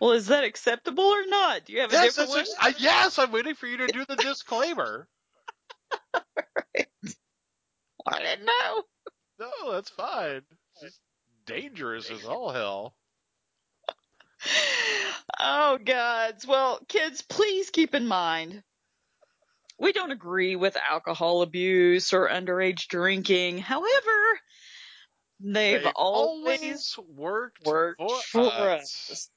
Speaker 1: Well, is that acceptable or not? Do you have a
Speaker 4: Yes,
Speaker 1: different one?
Speaker 4: ex- I, yes, I'm waiting for you to do the disclaimer. *laughs*
Speaker 1: I didn't know.
Speaker 4: No, that's fine. It's dangerous as all hell. *laughs*
Speaker 1: Oh, gods. Well, kids, please keep in mind we don't agree with alcohol abuse or underage drinking. However, they've,
Speaker 4: They've
Speaker 1: always,
Speaker 4: always worked,
Speaker 1: worked
Speaker 4: for,
Speaker 1: for
Speaker 4: us.
Speaker 1: us.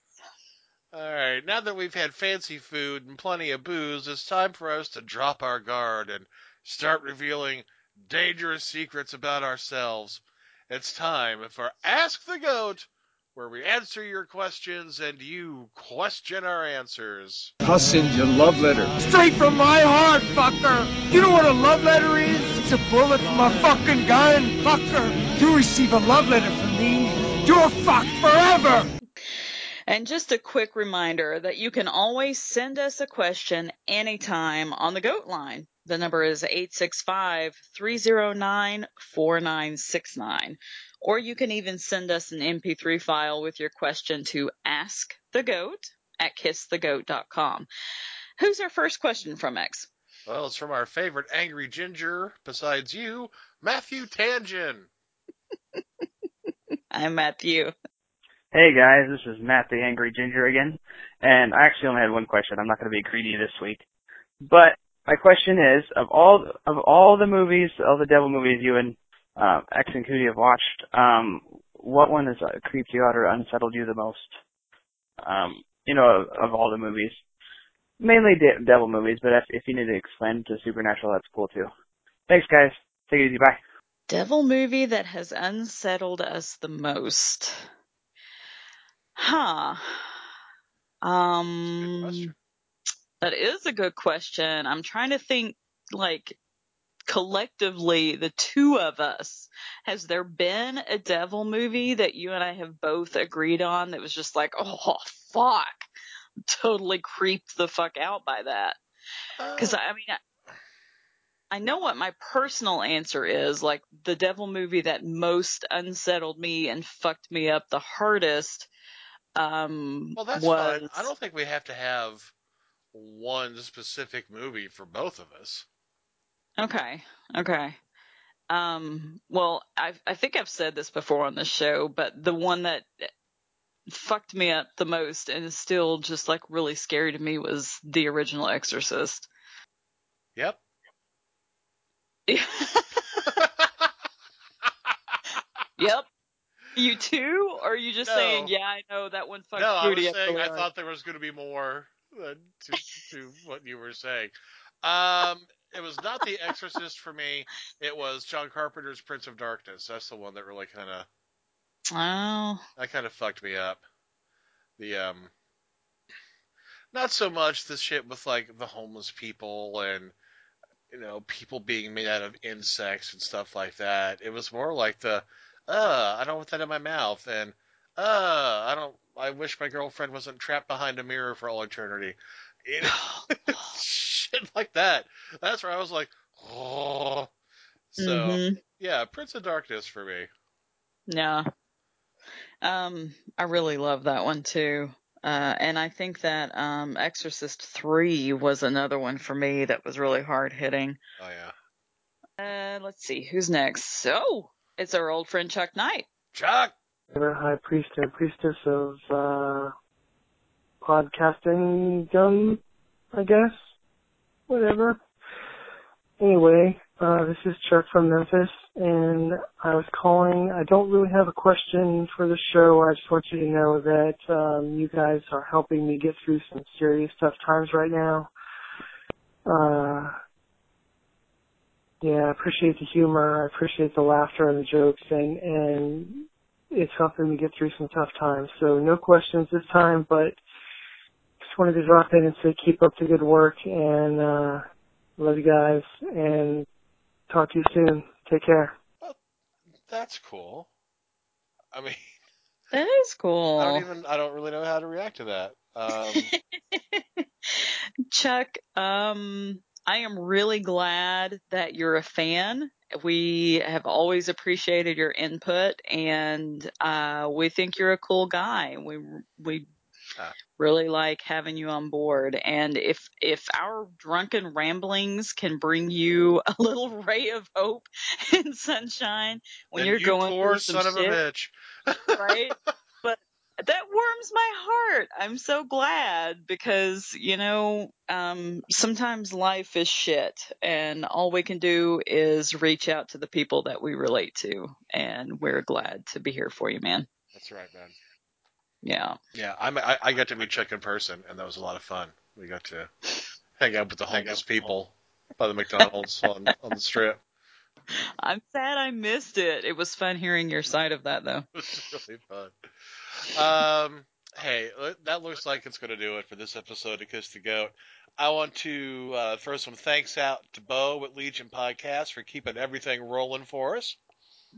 Speaker 4: All right, now that we've had fancy food and plenty of booze, it's time for us to drop our guard and start revealing dangerous secrets about ourselves. It's time for Ask the Goat, where we answer your questions and you question our answers.
Speaker 26: I'll send you a love letter. Straight from my heart, fucker. You know what a love letter is?
Speaker 32: It's a bullet from a fucking gun, fucker. You receive a love letter from me. You're fucked forever.
Speaker 1: And just a quick reminder that you can always send us a question anytime on the GOAT line. The number is 865-309-4969. Or you can even send us an MP3 file with your question to askthegoat at kissthegoat.com. Who's our first question from, X?
Speaker 4: Well, it's from our favorite angry ginger, besides you, Matthew Tangent. *laughs*
Speaker 1: I'm Matthew.
Speaker 33: Hey guys, this is Matt the Angry Ginger again, and I actually only had one question. I'm not going to be greedy this week, but my question is: of all of all the movies, all the devil movies you and uh, X and Cootie have watched, um, what one has uh, creeped you out or unsettled you the most? Um, you know, of, of all the movies, mainly de- devil movies, but if, if you need to expand to supernatural, that's cool too. Thanks, guys. Take it easy. Bye.
Speaker 1: Devil movie that has unsettled us the most. Huh. Um, that is a good question. I'm trying to think, like, collectively, the two of us, has there been a devil movie that you and I have both agreed on that was just like, oh, fuck, totally creeped the fuck out by that? Because, I mean, I, I know what my personal answer is. Like, the devil movie that most unsettled me and fucked me up the hardest um,
Speaker 4: Well, that's
Speaker 1: was
Speaker 4: fine. I don't think we have to have one specific movie for both of us.
Speaker 1: Okay. Okay. Um, well, I I think I've said this before on the show, but the one that fucked me up the most and is still just like really scary to me was the original Exorcist.
Speaker 4: Yep. *laughs*
Speaker 1: Yep. You too? Or are you just
Speaker 4: No.
Speaker 1: saying, yeah, I know that one fucked
Speaker 4: no, I was
Speaker 1: up
Speaker 4: saying I thought there was going to be more to to what you were saying. *laughs* Um, it was not The Exorcist for me. It was John Carpenter's Prince of Darkness. That's the one that really kind of
Speaker 1: Oh.
Speaker 4: that kind of fucked me up. The um, not so much the shit with like the homeless people and you know people being made out of insects and stuff like that. It was more like the uh, I don't want that in my mouth and uh, I don't. I wish my girlfriend wasn't trapped behind a mirror for all eternity. You know, *sighs* *laughs* shit *laughs* like that. That's where I was like, oh. So
Speaker 1: Mhm.
Speaker 4: yeah, Prince of Darkness for me.
Speaker 1: Yeah. Um, I really love that one too. Uh, and I think that um, Exorcist 3 was another one for me that was really hard hitting.
Speaker 4: Oh yeah.
Speaker 1: Uh, let's see, who's next? So, it's our old friend Chuck Knight.
Speaker 4: Chuck!
Speaker 34: You're high priest and priestess of uh, podcasting gum, I guess. Whatever. Anyway, uh, this is Chuck from Memphis, and I was calling. I don't really have a question for the show. I just want you to know that um, you guys are helping me get through some serious tough times right now. Uh, yeah, I appreciate the humor. I appreciate the laughter and the jokes, and and it's helping me get through some tough times. So no questions this time, but just wanted to drop in and say keep up the good work and uh love you guys and talk to you soon. Take care.
Speaker 4: That's cool. I mean,
Speaker 1: That is cool. *laughs*
Speaker 4: I don't even. I don't really know how to react to that. Um, *laughs*
Speaker 1: Chuck, um, I am really glad that you're a fan. We have always appreciated your input and, uh, we think you're a cool guy. We, we
Speaker 4: Ah.
Speaker 1: really like having you on board. And if, if our drunken ramblings can bring you *laughs* a little ray of hope *laughs* and sunshine when
Speaker 4: then
Speaker 1: you're
Speaker 4: you
Speaker 1: going
Speaker 4: poor
Speaker 1: through some
Speaker 4: son of
Speaker 1: shit,
Speaker 4: a bitch.
Speaker 1: right? *laughs* But that warms my heart. I'm so glad because, you know, um, sometimes life is shit and all we can do is reach out to the people that we relate to. And we're glad to be here for you, man.
Speaker 4: That's right, man.
Speaker 1: Yeah.
Speaker 4: Yeah, I'm, I, I got to meet Chuck in person, and that was a lot of fun. We got to hang out with the homeless people by the McDonald's on, on the strip. *laughs*
Speaker 1: I'm sad I missed it. It was fun hearing your side of that though. *laughs*
Speaker 4: It was really fun. Um, Hey, uh, that looks like it's going to do it for this episode of Kiss the Goat. I want to uh, throw some thanks out to Bo at Legion Podcast for keeping everything rolling for us.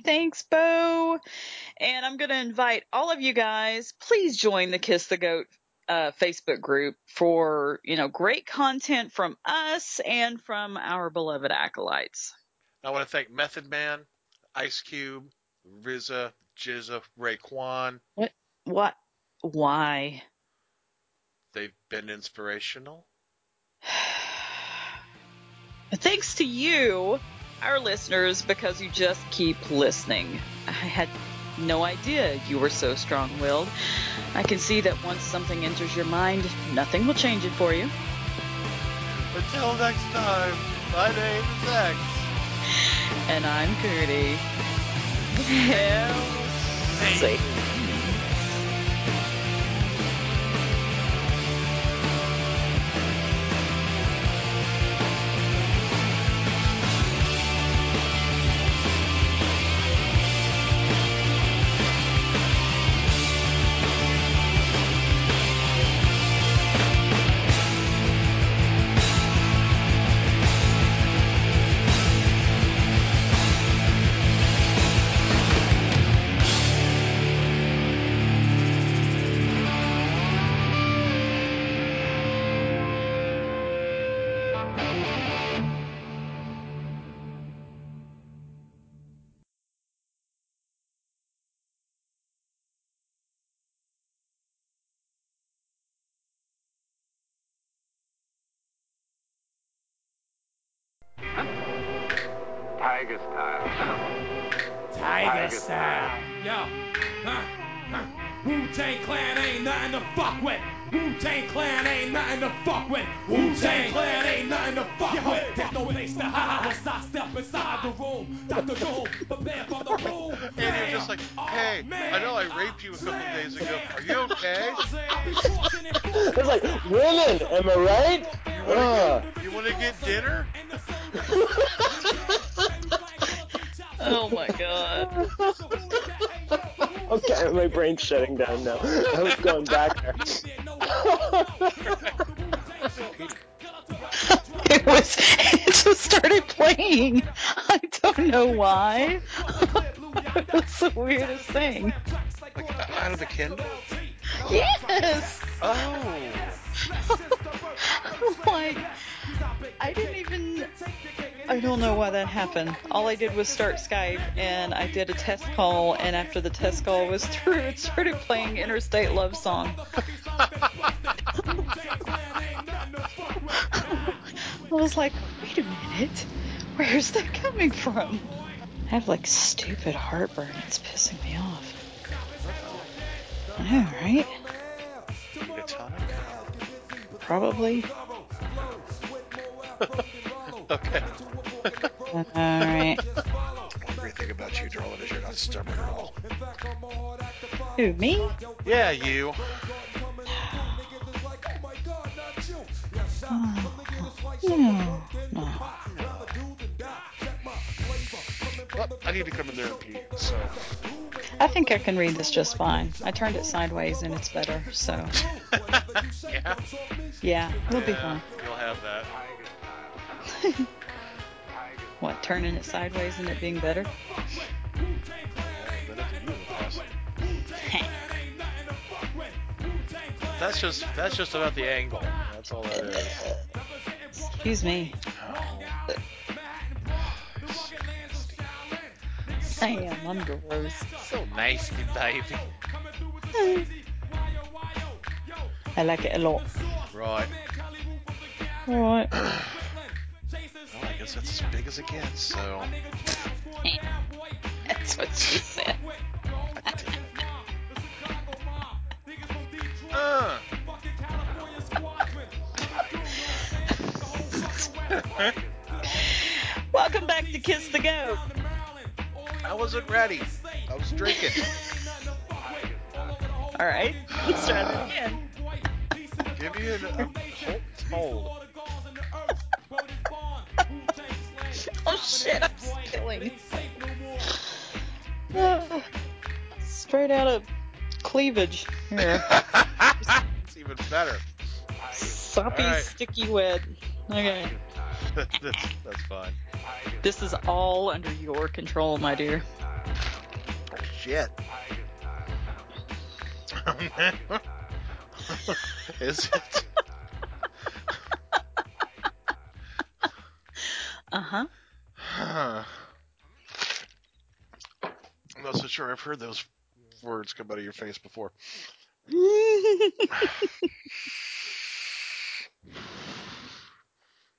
Speaker 1: Thanks, Bo. And I'm going to invite all of you guys, please join the Kiss the Goat uh, Facebook group for, you know, great content from us and from our beloved acolytes.
Speaker 4: I want to thank Method Man, Ice Cube, RZA, GZA, Raekwon.
Speaker 1: What? What? Why?
Speaker 4: They've been inspirational. *sighs*
Speaker 1: Thanks to you, our listeners, because you just keep listening. I had no idea you were so strong willed. I can see that once something enters your mind, nothing will change it for you.
Speaker 4: Until next time, my name is X.
Speaker 1: And I'm Cootie. Hell, Satan.
Speaker 32: Dr. Doom, prepare for the room.
Speaker 4: And you're just like, hey, I know I raped you a couple days ago. Are you okay? *laughs*
Speaker 30: It's like, women, am I right? Uh.
Speaker 4: You want to get dinner? *laughs* *laughs*
Speaker 1: Oh my god.
Speaker 30: Okay, my brain's shutting down now. I was going back there.
Speaker 1: It was, it just started playing. I don't know why. *laughs* it was the weirdest thing.
Speaker 4: Like out of the Kindle?
Speaker 1: Yes!
Speaker 4: Oh. *laughs*
Speaker 1: like, I didn't even. I don't know why that happened. All I did was start Skype and I did a test call, and after the test call was *laughs* through, it started playing Interstate Love Song. I was like, wait a minute, where's that coming from? I have like stupid heartburn. It's pissing me off. I know, right?
Speaker 4: Need a tonic?
Speaker 1: Probably. *laughs*
Speaker 4: okay.
Speaker 1: Alright.
Speaker 4: One great thing about you, darling, is you're not stubborn at all.
Speaker 1: Who, me?
Speaker 4: Yeah, you.
Speaker 1: No, *sighs* oh, no. Hmm. Oh.
Speaker 4: Well, I need to come in there and pee, so.
Speaker 1: I think I can read this just fine. I turned it sideways and it's better, so. *laughs*
Speaker 4: yeah?
Speaker 1: Yeah, it'll be fine.
Speaker 4: You'll have that. *laughs*
Speaker 1: What, turning it sideways and it being better?
Speaker 4: But up to you, pass it. That's just that's just about the angle. That's all that is.
Speaker 1: Excuse me. Oh. *sighs* I am. I'm gross.
Speaker 4: So nice, baby.
Speaker 1: I like it a lot.
Speaker 4: Right.
Speaker 1: Alright. *clears throat*
Speaker 4: Well, I guess that's as big as it gets, so. *laughs*
Speaker 1: That's what she said. *laughs*
Speaker 4: Uh. *laughs*
Speaker 1: Welcome back to Kiss the Goat.
Speaker 4: I wasn't ready. I was drinking.
Speaker 1: Alright, let's try that again.
Speaker 4: Give me an uh, hold. *laughs*
Speaker 1: Oh shit, I'm spilling. *sighs* Straight out of cleavage Yeah. *laughs*
Speaker 4: it's even better.
Speaker 1: Soppy,
Speaker 4: All right.
Speaker 1: sticky, wet. Okay.
Speaker 4: That's, *laughs* that's fine.
Speaker 1: This is all under your control, my dear.
Speaker 4: Shit. *laughs* Is it?
Speaker 1: Uh huh.
Speaker 4: Huh. *sighs* I'm not so sure I've heard those words come out of your face before. *laughs*